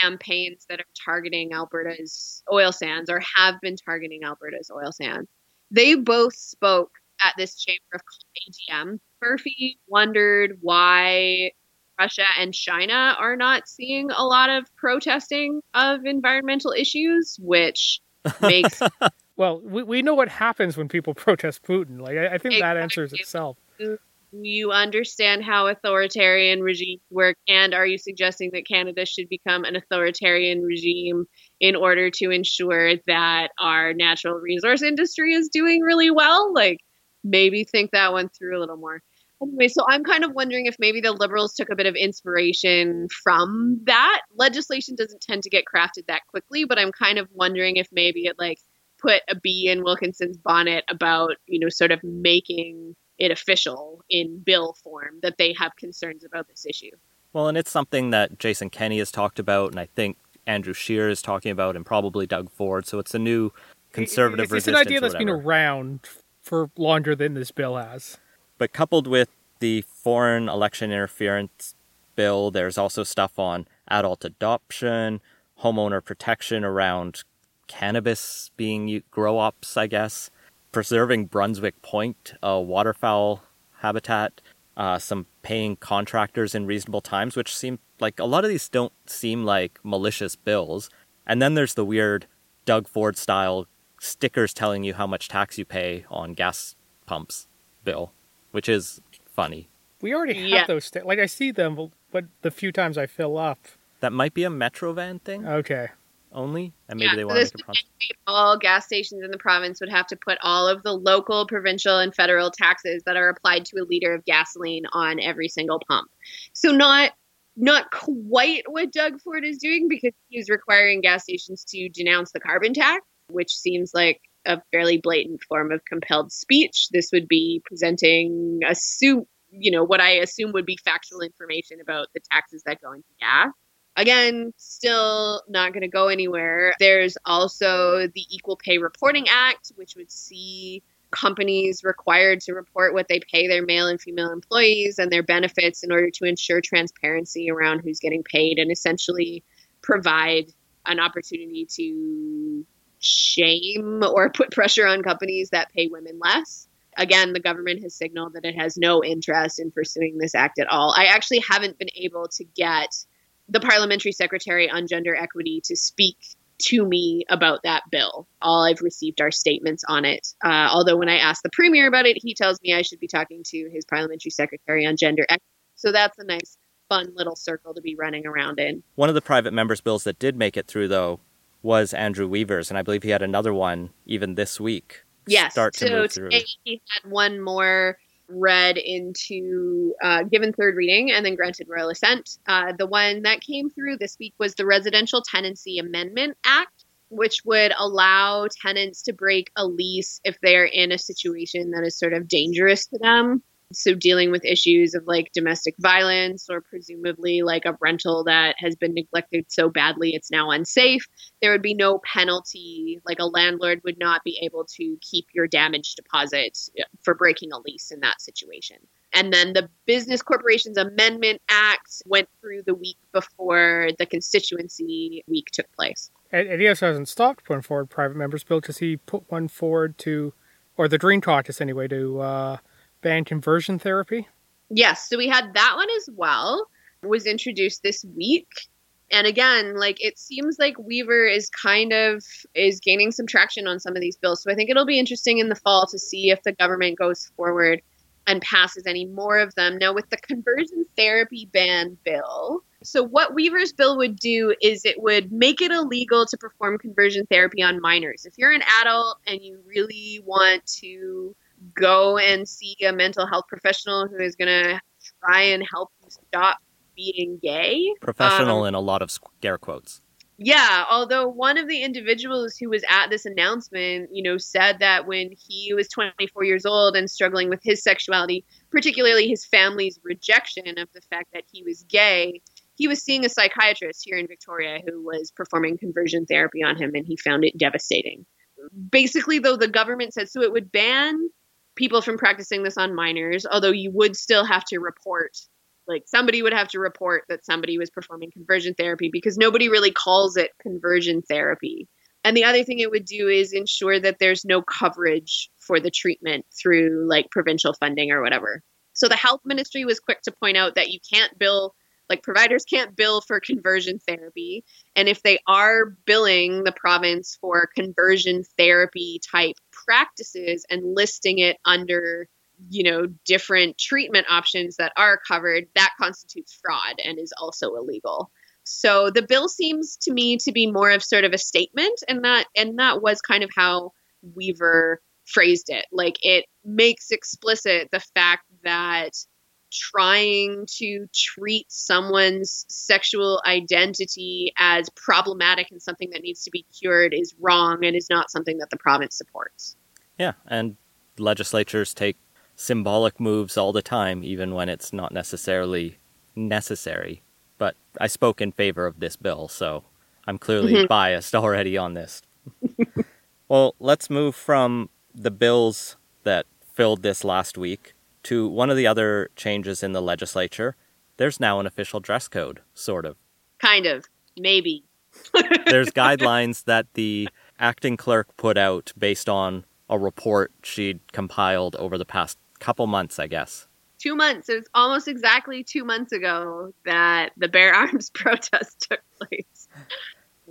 Speaker 4: campaigns that are targeting Alberta's oil sands or have been targeting Alberta's oil sands. They both spoke at this Chamber of AGM. Murphy wondered why Russia and China are not seeing a lot of protesting of environmental issues, which makes
Speaker 3: well, we, we know what happens when people protest Putin. Like I, I think that answers itself. Mm-hmm.
Speaker 4: You understand how authoritarian regimes work, and are you suggesting that Canada should become an authoritarian regime in order to ensure that our natural resource industry is doing really well? Like, maybe think that one through a little more. Anyway, so I'm kind of wondering if maybe the Liberals took a bit of inspiration from that. Legislation doesn't tend to get crafted that quickly, but I'm kind of wondering if maybe it like put a bee in Wilkinson's bonnet about, you know, sort of making it official in bill form that they have concerns about this issue.
Speaker 2: Well, and it's something that Jason Kenney has talked about, and I think Andrew Scheer is talking about, and probably Doug Ford. So it's a new conservative.
Speaker 3: It's, it's an idea that's been around for longer than this bill has.
Speaker 2: But coupled with the foreign election interference bill, there's also stuff on adult adoption, homeowner protection around cannabis being grow ops, I guess, preserving Brunswick Point, a waterfowl habitat, uh, some paying contractors in reasonable times, which seem like a lot of these don't seem like malicious bills. And then there's the weird Doug Ford style stickers telling you how much tax you pay on gas pumps bill which is funny.
Speaker 3: We already have yeah. those. St- like I see them, but the few times I fill up,
Speaker 2: that might be a Metro van thing.
Speaker 3: Okay.
Speaker 2: Only, and maybe yeah, they want to make a promise.
Speaker 4: All gas stations in the province would have to put all of the local, provincial, and federal taxes that are applied to a liter of gasoline on every single pump. So not not quite what Doug Ford is doing because he's requiring gas stations to denounce the carbon tax, which seems like a fairly blatant form of compelled speech. This would be presenting assume you know what I assume would be factual information about the taxes that go into gas. Again, still not going to go anywhere. There's also the Equal Pay Reporting Act, which would see companies required to report what they pay their male and female employees and their benefits in order to ensure transparency around who's getting paid and essentially provide an opportunity to shame or put pressure on companies that pay women less. Again, the government has signaled that it has no interest in pursuing this act at all. I actually haven't been able to get the parliamentary secretary on gender equity to speak to me about that bill. All I've received are statements on it. Uh, although when I asked the premier about it, he tells me I should be talking to his parliamentary secretary on gender equity. So that's a nice, fun little circle to be running around in.
Speaker 2: One of the private members' bills that did make it through, though, was Andrew Weaver's, and I believe he had another one even this week.
Speaker 4: Yes. Start to so move through. today he had one more read into uh, given third reading and then granted royal assent. Uh, the one that came through this week was the Residential Tenancy Amendment Act, which would allow tenants to break a lease if they're in a situation that is sort of dangerous to them so dealing with issues of like domestic violence or presumably like a rental that has been neglected so badly it's now unsafe there would be no penalty. Like a landlord would not be able to keep your damage deposit for breaking a lease in that situation. And then the business corporations amendment act went through the week before the constituency week took place.
Speaker 3: ADS hasn't stopped putting forward private members bill because he put one forward to or the Green caucus anyway to uh ban conversion therapy?
Speaker 4: Yes, so we had that one as well. Was introduced this week. And again, like it seems like Weaver is kind of is gaining some traction on some of these bills. So I think it'll be interesting in the fall to see if the government goes forward and passes any more of them. Now with the conversion therapy ban bill, so what Weaver's bill would do is it would make it illegal to perform conversion therapy on minors. If you're an adult and you really want to go and see a mental health professional who is going to try and help you stop being gay.
Speaker 2: Professional um, in a lot of scare quotes.
Speaker 4: Yeah, although one of the individuals who was at this announcement, you know, said that when he was 24 years old and struggling with his sexuality, particularly his family's rejection of the fact that he was gay, he was seeing a psychiatrist here in Victoria who was performing conversion therapy on him and he found it devastating. Basically, though, the government said so it would ban people from practicing this on minors, although you would still have to report Like somebody would have to report that somebody was performing conversion therapy because nobody really calls it conversion therapy. And the other thing it would do is ensure that there's no coverage for the treatment through like provincial funding or whatever. So the health ministry was quick to point out that you can't bill like providers can't bill for conversion therapy and if they are billing the province for conversion therapy type practices and listing it under you know different treatment options that are covered that constitutes fraud and is also illegal. So the bill seems to me to be more of sort of a statement and that and that was kind of how weaver phrased it. Like it makes explicit the fact that trying to treat someone's sexual identity as problematic and something that needs to be cured is wrong and is not something that the province supports.
Speaker 2: Yeah, and legislatures take symbolic moves all the time, even when it's not necessarily necessary. But I spoke in favor of this bill, so I'm clearly mm-hmm. biased already on this. well, let's move from the bills that filled this last week to one of the other changes in the legislature. There's now an official dress code, sort of.
Speaker 4: Kind of. Maybe.
Speaker 2: There's guidelines that the acting clerk put out based on a report she'd compiled over the past couple months, I guess.
Speaker 4: Two months. It was almost exactly two months ago that the Bare Arms protest took place.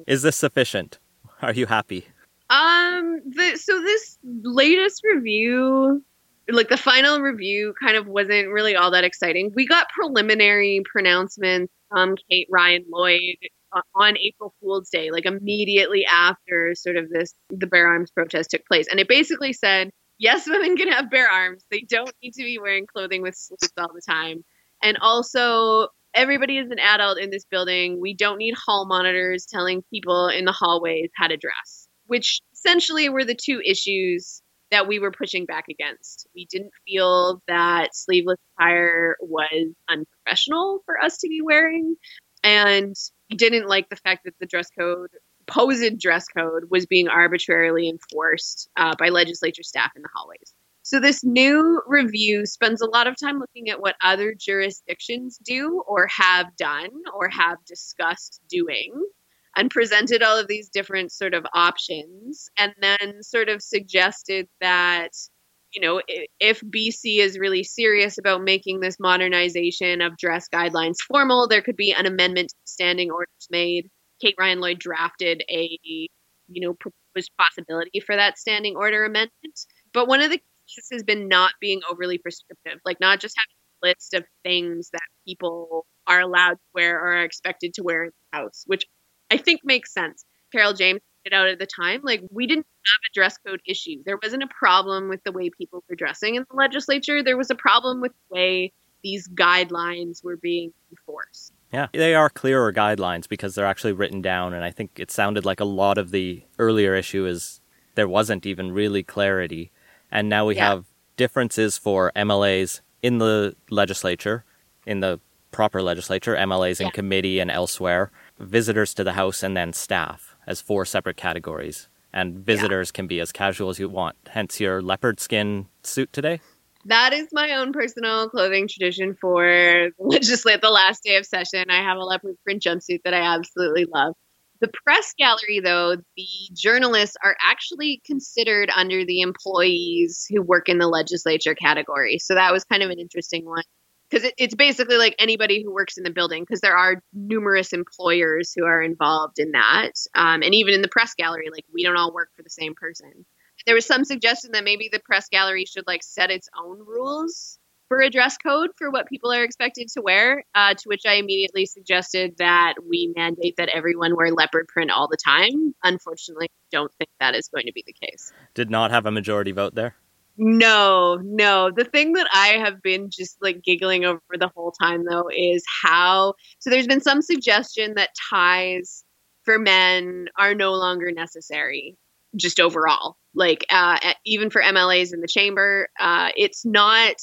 Speaker 2: Is this sufficient? Are you happy?
Speaker 4: Um, the, so this latest review, like the final review, kind of wasn't really all that exciting. We got preliminary pronouncements from Kate Ryan Lloyd uh, on April Fool's Day, like immediately after sort of this the Bare Arms protest took place, and it basically said yes, women can have bare arms. They don't need to be wearing clothing with sleeves all the time. And also, everybody is an adult in this building. We don't need hall monitors telling people in the hallways how to dress, which essentially were the two issues that we were pushing back against. We didn't feel that sleeveless attire was unprofessional for us to be wearing. And we didn't like the fact that the dress code supposed dress code was being arbitrarily enforced uh, by legislature staff in the hallways. So, this new review spends a lot of time looking at what other jurisdictions do or have done or have discussed doing and presented all of these different sort of options and then sort of suggested that you know if BC is really serious about making this modernization of dress guidelines formal there could be an amendment to standing orders made Kate Ryan Lloyd drafted a, you know, proposed possibility for that standing order amendment. But one of the keys has been not being overly prescriptive, like not just having a list of things that people are allowed to wear or are expected to wear in the house, which I think makes sense. Carole James it out at the time. Like we didn't have a dress code issue. There wasn't a problem with the way people were dressing in the legislature. There was a problem with the way these guidelines were being enforced.
Speaker 2: Yeah, they are clearer guidelines because they're actually written down, and I think it sounded like a lot of the earlier issue is there wasn't even really clarity, and now we yeah. have differences for MLAs in the legislature, in the proper legislature, MLAs in yeah. committee and elsewhere, visitors to the House, and then staff as four separate categories. And visitors yeah. can be as casual as you want. Hence your leopard skin suit today
Speaker 4: that is my own personal clothing tradition for legislate the last day of session. I have a leopard print jumpsuit that I absolutely love. The press gallery, though, the journalists are actually considered under the employees who work in the legislature category. So that was kind of an interesting one because it, it's basically like anybody who works in the building because there are numerous employers who are involved in that. Um, and even in the press gallery, like we don't all work for the same person there was some suggestion that maybe the press gallery should like set its own rules for a dress code for what people are expected to wear. Uh, to which I immediately suggested that we mandate that everyone wear leopard print all the time. Unfortunately, don't think that is going to be the case.
Speaker 2: Did not have a majority vote there.
Speaker 4: No, no. The thing that I have been just like giggling over the whole time though is how so there's been some suggestion that ties for men are no longer necessary just overall like uh, even for MLAs in the chamber, uh, it's not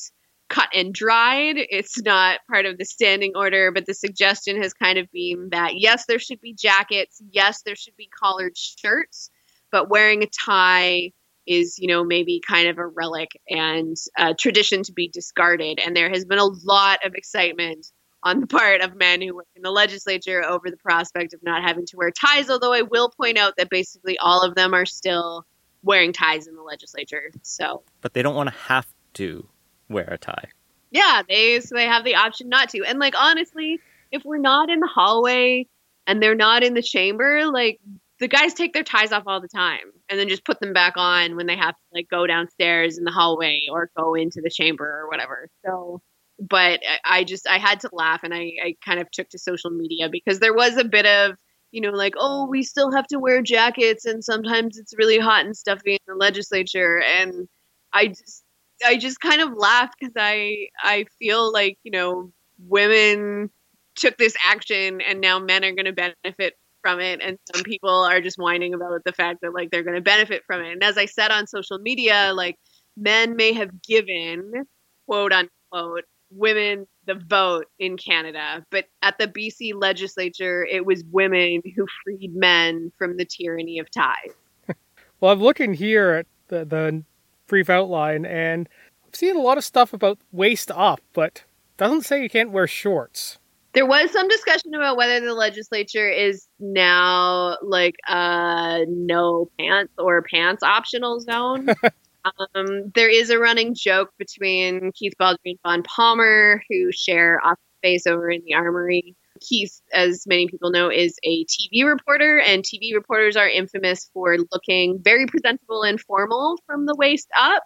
Speaker 4: cut and dried. It's not part of the standing order, but the suggestion has kind of been that yes, there should be jackets, yes, there should be collared shirts, but wearing a tie is, you know, maybe kind of a relic and a tradition to be discarded. And there has been a lot of excitement on the part of men who work in the legislature over the prospect of not having to wear ties. Although I will point out that basically all of them are still wearing ties in the legislature. So,
Speaker 2: but they don't want to have to wear a tie.
Speaker 4: Yeah, they so they have the option not to. And like honestly, if we're not in the hallway and they're not in the chamber, like the guys take their ties off all the time and then just put them back on when they have to like go downstairs in the hallway or go into the chamber or whatever. So but I just I had to laugh and I, I kind of took to social media because there was a bit of you know like oh we still have to wear jackets and sometimes it's really hot and stuffy in the legislature and I just I just kind of laughed because I I feel like you know women took this action and now men are going to benefit from it and some people are just whining about the fact that like they're going to benefit from it. And as i said on social media like men may have given quote unquote women the vote in canada but at the bc legislature it was women who freed men from the tyranny of ties
Speaker 3: well i'm looking here at the, the brief outline and i've seen a lot of stuff about waist up but doesn't say you can't wear shorts
Speaker 4: there was some discussion about whether the legislature is now like a no pants or pants optional zone. um, there is a running joke between Keith Baldrey and Vaughn Palmer, who share office space over in the Armory. Keith, as many people know, is a TV reporter, and TV reporters are infamous for looking very presentable and formal from the waist up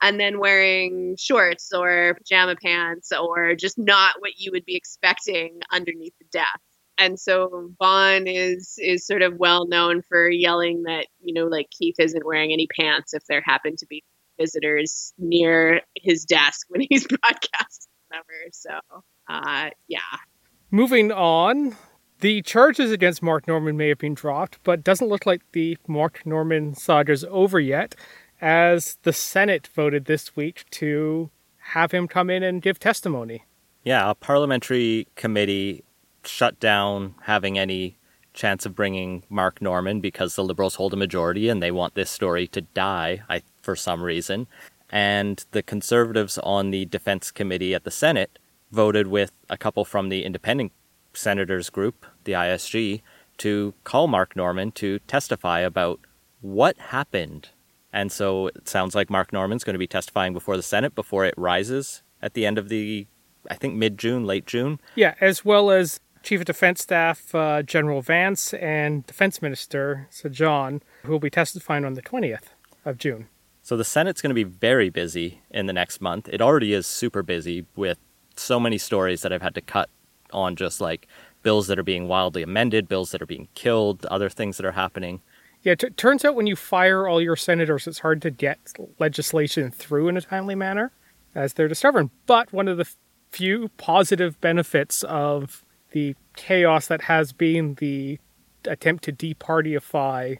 Speaker 4: and then wearing shorts or pajama pants or just not what you would be expecting underneath the desk. And so Vaughn is is sort of well known for yelling that you know like Keith isn't wearing any pants if there happen to be visitors near his desk when he's broadcasting whatever. So uh, yeah.
Speaker 3: Moving on, the charges against Mark Norman may have been dropped, but doesn't look like the Mark Norman saga is over yet as the Senate voted this week to have him come in and give testimony.
Speaker 2: Yeah, a parliamentary committee shut down having any chance of bringing Mark Norman because the Liberals hold a majority and they want this story to die I, for some reason. And the Conservatives on the Defense Committee at the Senate voted with a couple from the Independent Senators group, the ISG, to call Mark Norman to testify about what happened and so it sounds like Mark Norman's going to be testifying before the Senate before it rises at the end of the, I think, mid June, late June.
Speaker 3: Yeah, as well as Chief of Defense Staff uh, General Vance and Defense Minister Sajjan, who will be testifying on the 20th of June.
Speaker 2: So the Senate's going to be very busy in the next month. It already is super busy with so many stories that I've had to cut on just like bills that are being wildly amended, bills that are being killed, other things that are happening.
Speaker 3: Yeah, it turns out when you fire all your senators, it's hard to get legislation through in a timely manner, as they're discovering. But one of the few positive benefits of the chaos that has been the attempt to departyify,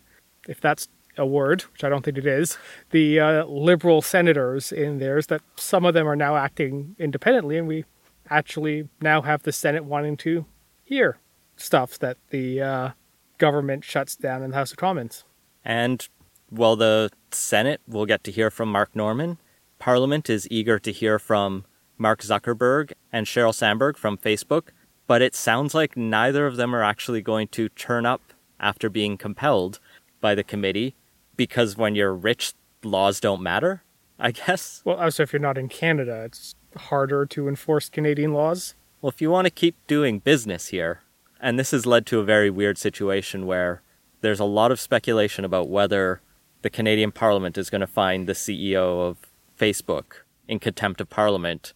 Speaker 3: if that's a word, which I don't think it is, the uh, liberal senators in there is that some of them are now acting independently, and we actually now have the Senate wanting to hear stuff that the uh, government shuts down in the House of Commons.
Speaker 2: And while the Senate will get to hear from Mark Norman, Parliament is eager to hear from Mark Zuckerberg and Sheryl Sandberg from Facebook, but it sounds like neither of them are actually going to turn up after being compelled by the committee because when you're rich, laws don't matter, I guess.
Speaker 3: Well, also, if you're not in Canada, it's harder to enforce Canadian laws.
Speaker 2: Well, if you want to keep doing business here, and this has led to a very weird situation where there's a lot of speculation about whether the Canadian Parliament is going to find the CEO of Facebook in contempt of Parliament.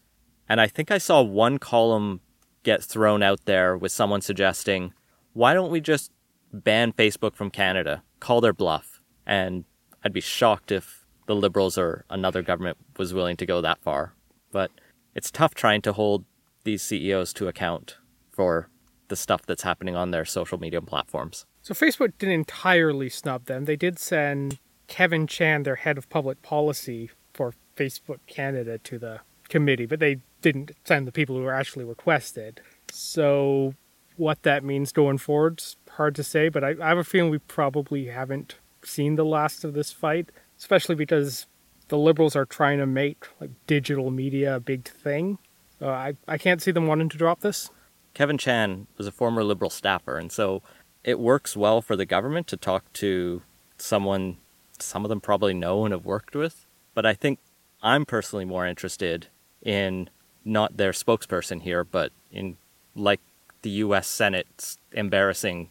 Speaker 2: And I think I saw one column get thrown out there with someone suggesting, why don't we just ban Facebook from Canada? Call their bluff. And I'd be shocked if the Liberals or another government was willing to go that far. But it's tough trying to hold these CEOs to account for the stuff that's happening on their social media platforms.
Speaker 3: So Facebook didn't entirely snub them. They did send Kevin Chan, their head of public policy for Facebook Canada, to the committee, but they didn't send the people who were actually requested. So what that means going forward's hard to say, but I, I have a feeling we probably haven't seen the last of this fight, especially because the liberals are trying to make like digital media a big thing. Uh, I I can't see them wanting to drop this.
Speaker 2: Kevin Chan was a former Liberal staffer, and so it works well for the government to talk to someone some of them probably know and have worked with. But I think I'm personally more interested in not their spokesperson here, but in like the U.S. Senate's embarrassing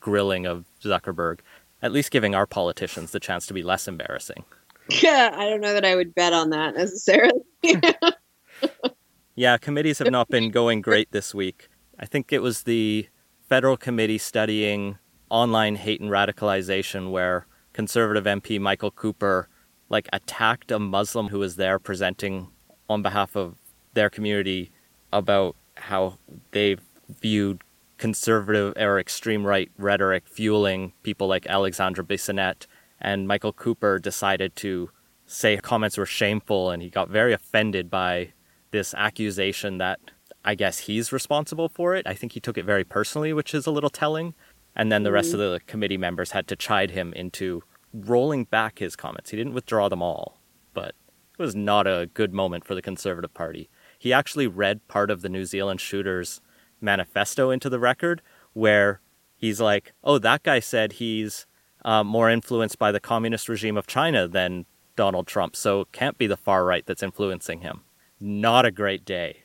Speaker 2: grilling of Zuckerberg, at least giving our politicians the chance to be less embarrassing.
Speaker 4: Yeah, I don't know that I would bet on that necessarily.
Speaker 2: yeah, committees have not been going great this week. I think it was the federal committee studying online hate and radicalization where conservative MP Michael Cooper like attacked a Muslim who was there presenting on behalf of their community about how they viewed conservative or extreme right rhetoric fueling people like Alexandre Bissonnette. And Michael Cooper decided to say comments were shameful and he got very offended by this accusation that I guess he's responsible for it. I think he took it very personally, which is a little telling. And then the rest of the committee members had to chide him into rolling back his comments. He didn't withdraw them all, but it was not a good moment for the Conservative Party. He actually read part of the New Zealand shooters manifesto into the record where he's like, oh, that guy said he's uh, more influenced by the communist regime of China than Donald Trump, so it can't be the far right that's influencing him. Not a great day.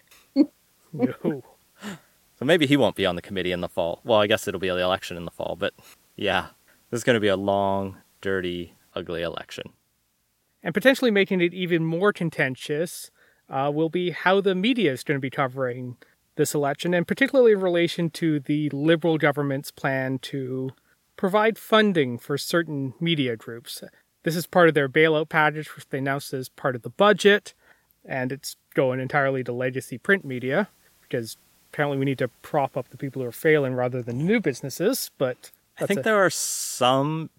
Speaker 3: No.
Speaker 2: So maybe he won't be on the committee in the fall. Well, I guess it'll be the election in the fall, but yeah, this is going to be a long, dirty, ugly election.
Speaker 3: And potentially making it even more contentious uh, will be how the media is going to be covering this election, and particularly in relation to the Liberal government's plan to provide funding for certain media groups. This is part of their bailout package, which they announced as part of the budget, and it's going entirely to legacy print media because apparently we need to prop up the people who are failing rather than new businesses. But
Speaker 2: I think a... there are some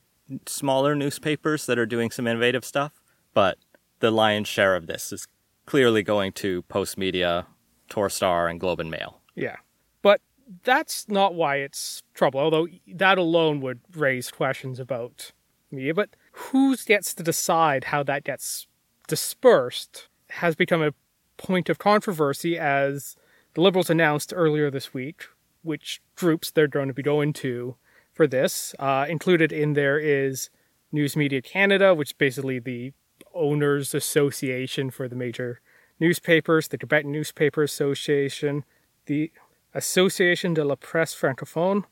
Speaker 2: smaller newspapers that are doing some innovative stuff, but the lion's share of this is clearly going to Postmedia, Torstar, and Globe and Mail.
Speaker 3: Yeah. But that's not why it's trouble, although that alone would raise questions about media. But who gets to decide how that gets dispersed has become a point of controversy as the Liberals announced earlier this week which groups they're going to be going to for this. Uh, included in there is News Media Canada, which is basically the owners association for the major newspapers, the Quebec Newspaper Association, the Association de la Presse Francophone,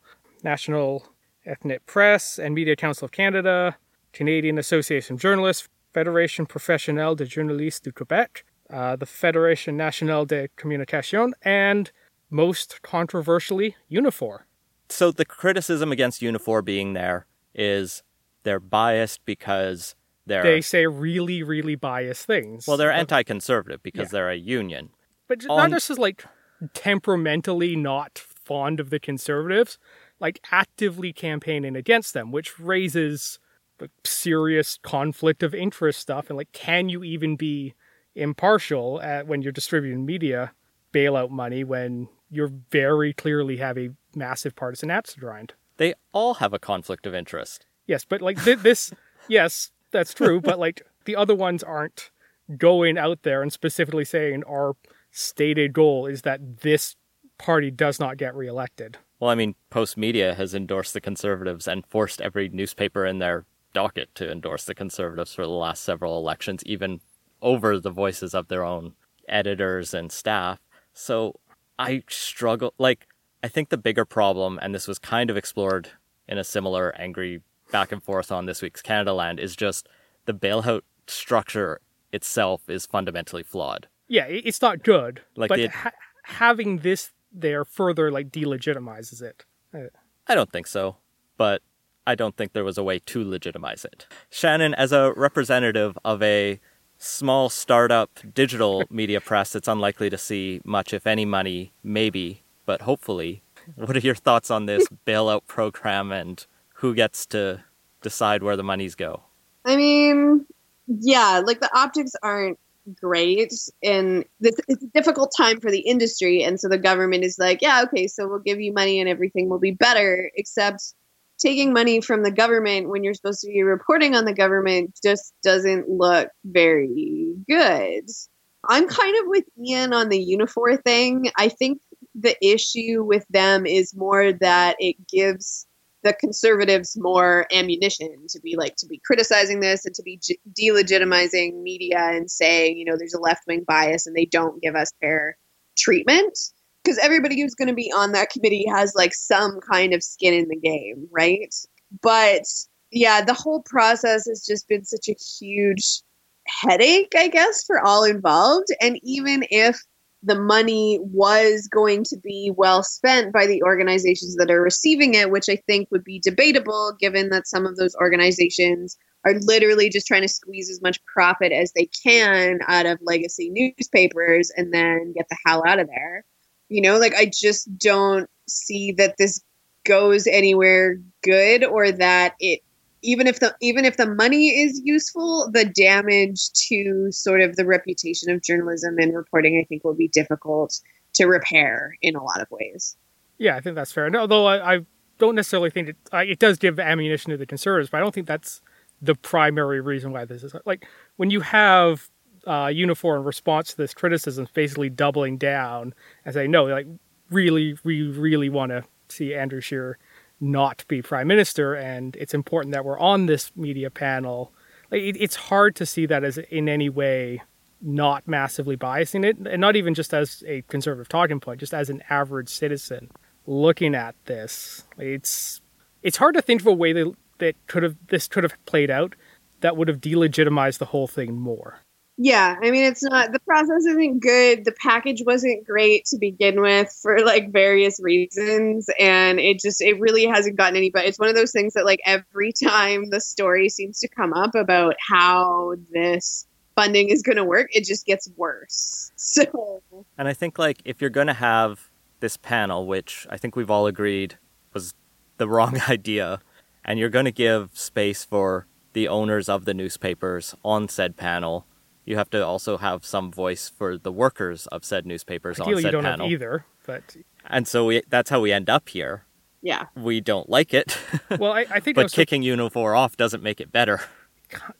Speaker 3: National Ethnic Press and Media Council of Canada, Canadian Association of Journalists, Fédération Professionnelle de Journalistes du Québec, uh, the Fédération Nationale de Communication, and most controversially, Unifor
Speaker 2: so the criticism against Unifor being there is they're biased because they're
Speaker 3: they say really really biased things.
Speaker 2: Well, they're anti-conservative because yeah. they're a union.
Speaker 3: But On... not just as like temperamentally not fond of the conservatives, like actively campaigning against them, which raises like serious conflict of interest stuff and like can you even be impartial at, when you're distributing media bailout money when you're very clearly have a massive partisan axe to grind.
Speaker 2: They all have a conflict of interest.
Speaker 3: Yes, but like th- this, yes, that's true. but like the other ones aren't going out there and specifically saying our stated goal is that this party does not get reelected.
Speaker 2: Well, I mean, Post Media has endorsed the conservatives and forced every newspaper in their docket to endorse the conservatives for the last several elections, even over the voices of their own editors and staff. So I struggle. Like, I think the bigger problem, and this was kind of explored in a similar angry back and forth on this week's Canadaland, is just the bailout structure itself is fundamentally flawed.
Speaker 3: Yeah, it's not good. Like, but ha- having this there further like delegitimizes it.
Speaker 2: Uh, I don't think so, but I don't think there was a way to legitimize it. Shannon, as a representative of a small startup digital media press that's unlikely to see much, if any, money, maybe but hopefully. What are your thoughts on this bailout program and who gets to decide where the monies go?
Speaker 4: I mean, yeah, like the optics aren't great and this, it's a difficult time for the industry and so the government is like yeah okay so we'll give you money and everything will be better except taking money from the government when you're supposed to be reporting on the government just doesn't look very good. I'm kind of with ian on the Unifor thing. I think the issue with them is more that it gives the conservatives more ammunition to be like to be criticizing this and to be ge- delegitimizing media and saying you know there's a left wing bias and they don't give us fair treatment because everybody who's going to be on that committee has like some kind of skin in the game right but yeah the whole process has just been such a huge headache i guess for all involved and even if the money was going to be well spent by the organizations that are receiving it, which I think would be debatable given that some of those organizations are literally just trying to squeeze as much profit as they can out of legacy newspapers and then get the hell out of there. You know, like I just don't see that this goes anywhere good or that it even if the even if the money is useful, the damage to sort of the reputation of journalism and reporting, I think, will be difficult to repair in a lot of ways.
Speaker 3: Yeah, I think that's fair. although I, I don't necessarily think it, it does give ammunition to the conservatives, but I don't think that's the primary reason why this is like when you have uh, uniform response to this criticism, basically doubling down and say, no, like really, we really want to see Andrew Scheer not be prime minister, and it's important that we're on this media panel. Like, it, it's hard to see that as in any way not massively biasing it, and not even just as a conservative talking point, just as an average citizen looking at this. It's it's hard to think of a way that that could have this could have played out that would have delegitimized the whole thing more.
Speaker 4: Yeah, I mean, it's not the process isn't good. The package wasn't great to begin with for like various reasons, and it just it really hasn't gotten any. But it's one of those things that like every time the story seems to come up about how this funding is going to work, it just gets worse. So,
Speaker 2: and I think like if you're going to have this panel, which I think we've all agreed was the wrong idea, and you're going to give space for the owners of the newspapers on said panel you have to also have some voice for the workers of said newspapers
Speaker 3: Ideally,
Speaker 2: on said
Speaker 3: you don't
Speaker 2: panel.
Speaker 3: have either, but
Speaker 2: and so we, that's how we end up here.
Speaker 4: Yeah,
Speaker 2: we don't like it.
Speaker 3: Well, I, I think,
Speaker 2: but kicking Unifor off doesn't make it better.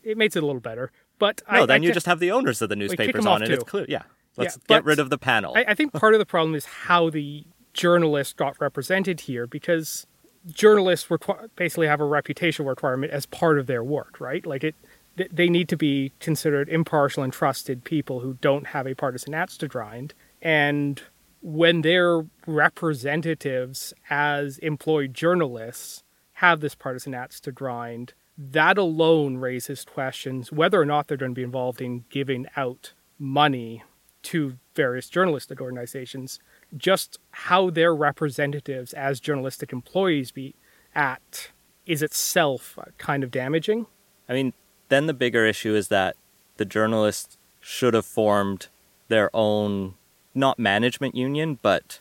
Speaker 3: It makes it a little better, but
Speaker 2: no,
Speaker 3: I,
Speaker 2: then
Speaker 3: I
Speaker 2: you just have the owners of the newspapers on, and it's clear. Yeah, let's
Speaker 3: yeah,
Speaker 2: get rid of the panel.
Speaker 3: I, I think part of the problem is how the journalists got represented here, because journalists requ- basically have a reputation requirement as part of their work, right? Like it they need to be considered impartial and trusted people who don't have a partisan axe to grind. And when their representatives as employed journalists have this partisan axe to grind, that alone raises questions whether or not they're going to be involved in giving out money to various journalistic organizations, just how their representatives as journalistic employees be at is itself kind of damaging.
Speaker 2: I mean, then the bigger issue is that the journalists should have formed their own, not management union, but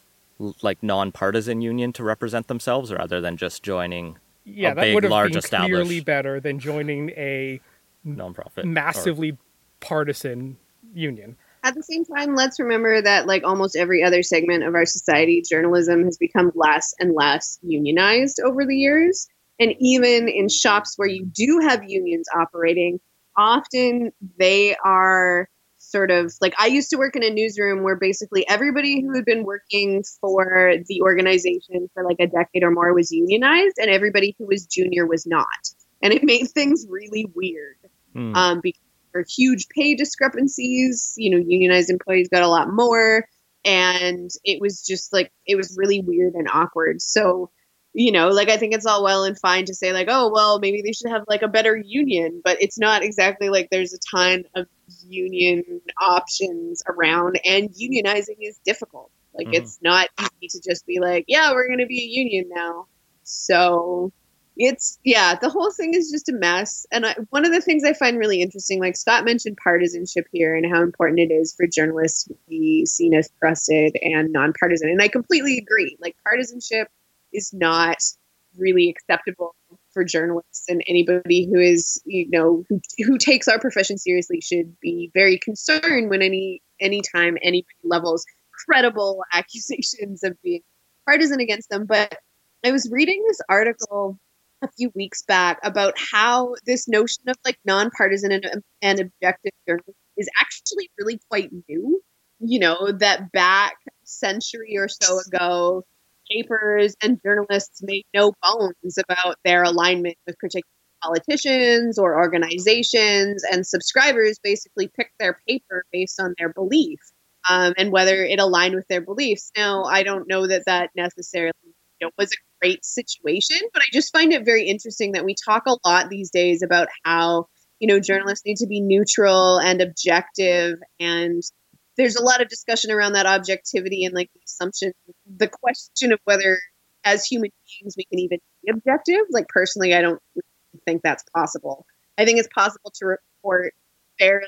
Speaker 2: like nonpartisan union to represent themselves rather than just joining
Speaker 3: yeah,
Speaker 2: a
Speaker 3: that
Speaker 2: big,
Speaker 3: would have
Speaker 2: large
Speaker 3: been
Speaker 2: established
Speaker 3: clearly better than joining a
Speaker 2: nonprofit,
Speaker 3: massively or... partisan union.
Speaker 4: At the same time, let's remember that, like almost every other segment of our society, journalism has become less and less unionized over the years. And even in shops where you do have unions operating, often they are sort of like I used to work in a newsroom where basically everybody who had been working for the organization for like a decade or more was unionized, and everybody who was junior was not. And it made things really weird mm. um, because there are huge pay discrepancies. You know, unionized employees got a lot more, and it was just like it was really weird and awkward. So you know, like I think it's all well and fine to say like, oh well, maybe they should have like a better union, but it's not exactly like there's a ton of union options around, and unionizing is difficult. Like mm-hmm. it's not easy to just be like, yeah, we're going to be a union now. So it's yeah, the whole thing is just a mess. And I, one of the things I find really interesting, like Scott mentioned partisanship here and how important it is for journalists to be seen as trusted and nonpartisan, and I completely agree. Like partisanship is not really acceptable for journalists and anybody who is you know who, who takes our profession seriously should be very concerned when any anytime anybody levels credible accusations of being partisan against them. But i was reading this article a few weeks back about how this notion of like nonpartisan and, and objective journalism is actually really quite new you know that back century or so ago, papers and journalists made no bones about their alignment with particular politicians or organizations, and subscribers basically picked their paper based on their belief um, and whether it aligned with their beliefs. Now, I don't know that that necessarily you know, was a great situation, but I just find it very interesting that we talk a lot these days about how you know journalists need to be neutral and objective and there's a lot of discussion around that objectivity and like the assumption the question of whether as human beings we can even be objective. Like personally i don't think that's possible. I think it's possible to report fairly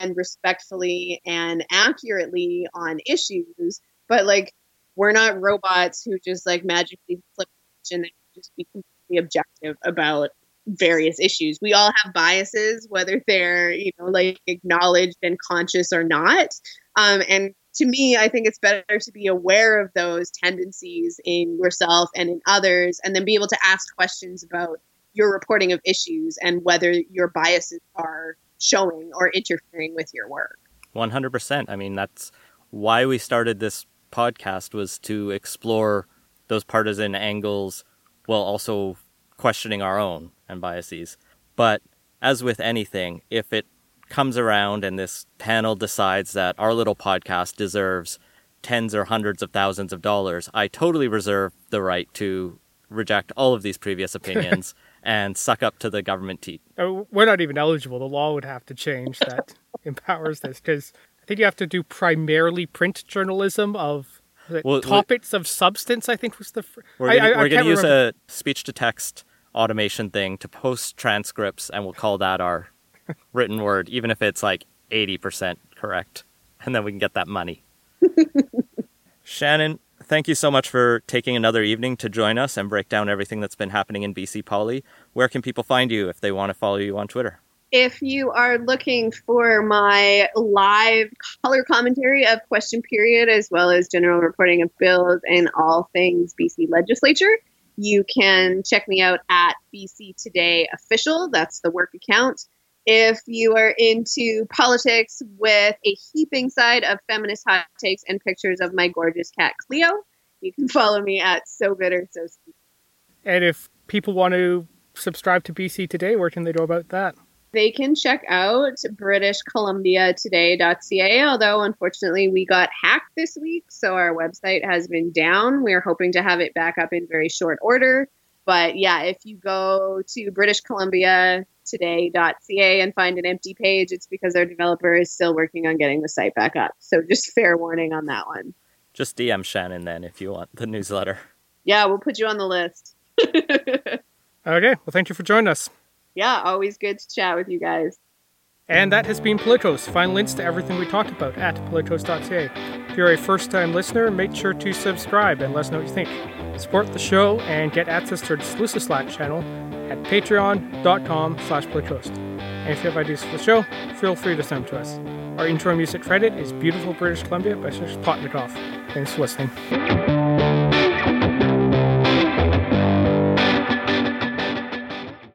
Speaker 4: and respectfully and accurately on issues but like we're not robots who just like magically flip and just be completely objective about various issues. We all have biases, whether they're, you know, like acknowledged and conscious or not. Um, and to me, I think it's better to be aware of those tendencies in yourself and in others, and then be able to ask questions about your reporting of issues and whether your biases are showing or interfering with your work.
Speaker 2: 100%. I mean, that's why we started this podcast was to explore those partisan angles while also questioning our own and biases. But as with anything, if it comes around and this panel decides that our little podcast deserves tens or hundreds of thousands of dollars, I totally reserve the right to reject all of these previous opinions and suck up to the government teat.
Speaker 3: Oh, we're not even eligible. The law would have to change that empowers this because I think you have to do primarily print journalism of well, topics of substance. I think was the. Fr-
Speaker 2: we're going to use remember. a speech to text automation thing to post transcripts, and we'll call that our written word, even if it's like 80% correct. And then we can get that money. Shannon, thank you so much for taking another evening to join us and break down everything that's been happening in BC Poly. Where can people find you if they want to follow you on Twitter?
Speaker 4: If you are looking for my live color commentary of Question Period, as well as general reporting of bills and all things BC legislature, you can check me out at BC Today Official. That's the work account. If you are into politics with a heaping side of feminist hot takes and pictures of my gorgeous cat Cleo, you can follow me at So Bitter So Sweet.
Speaker 3: And if people want to subscribe to BC Today, where can they go about that?
Speaker 4: They can check out britishcolumbiatoday.ca although unfortunately we got hacked this week so our website has been down. We're hoping to have it back up in very short order. But yeah if you go to britishcolumbiatoday.ca and find an empty page it's because our developer is still working on getting the site back up. So just fair warning on that one.
Speaker 2: Just dm shannon then if you want the newsletter.
Speaker 4: Yeah we'll put you on the list.
Speaker 3: Okay well thank you for joining us
Speaker 4: yeah, always good to chat with you guys.
Speaker 3: And that has been Politicoast. Find links to everything we talked about at politicoast.ca. If you're a first time listener, make sure to subscribe and let us know what you think. Support the show and get access to our exclusive Slack channel at patreon.com slash politicoast. And if you have ideas for the show, feel free to send them to us. Our intro music credit is Beautiful British Columbia by Serge Plotnikoff. Thanks for listening.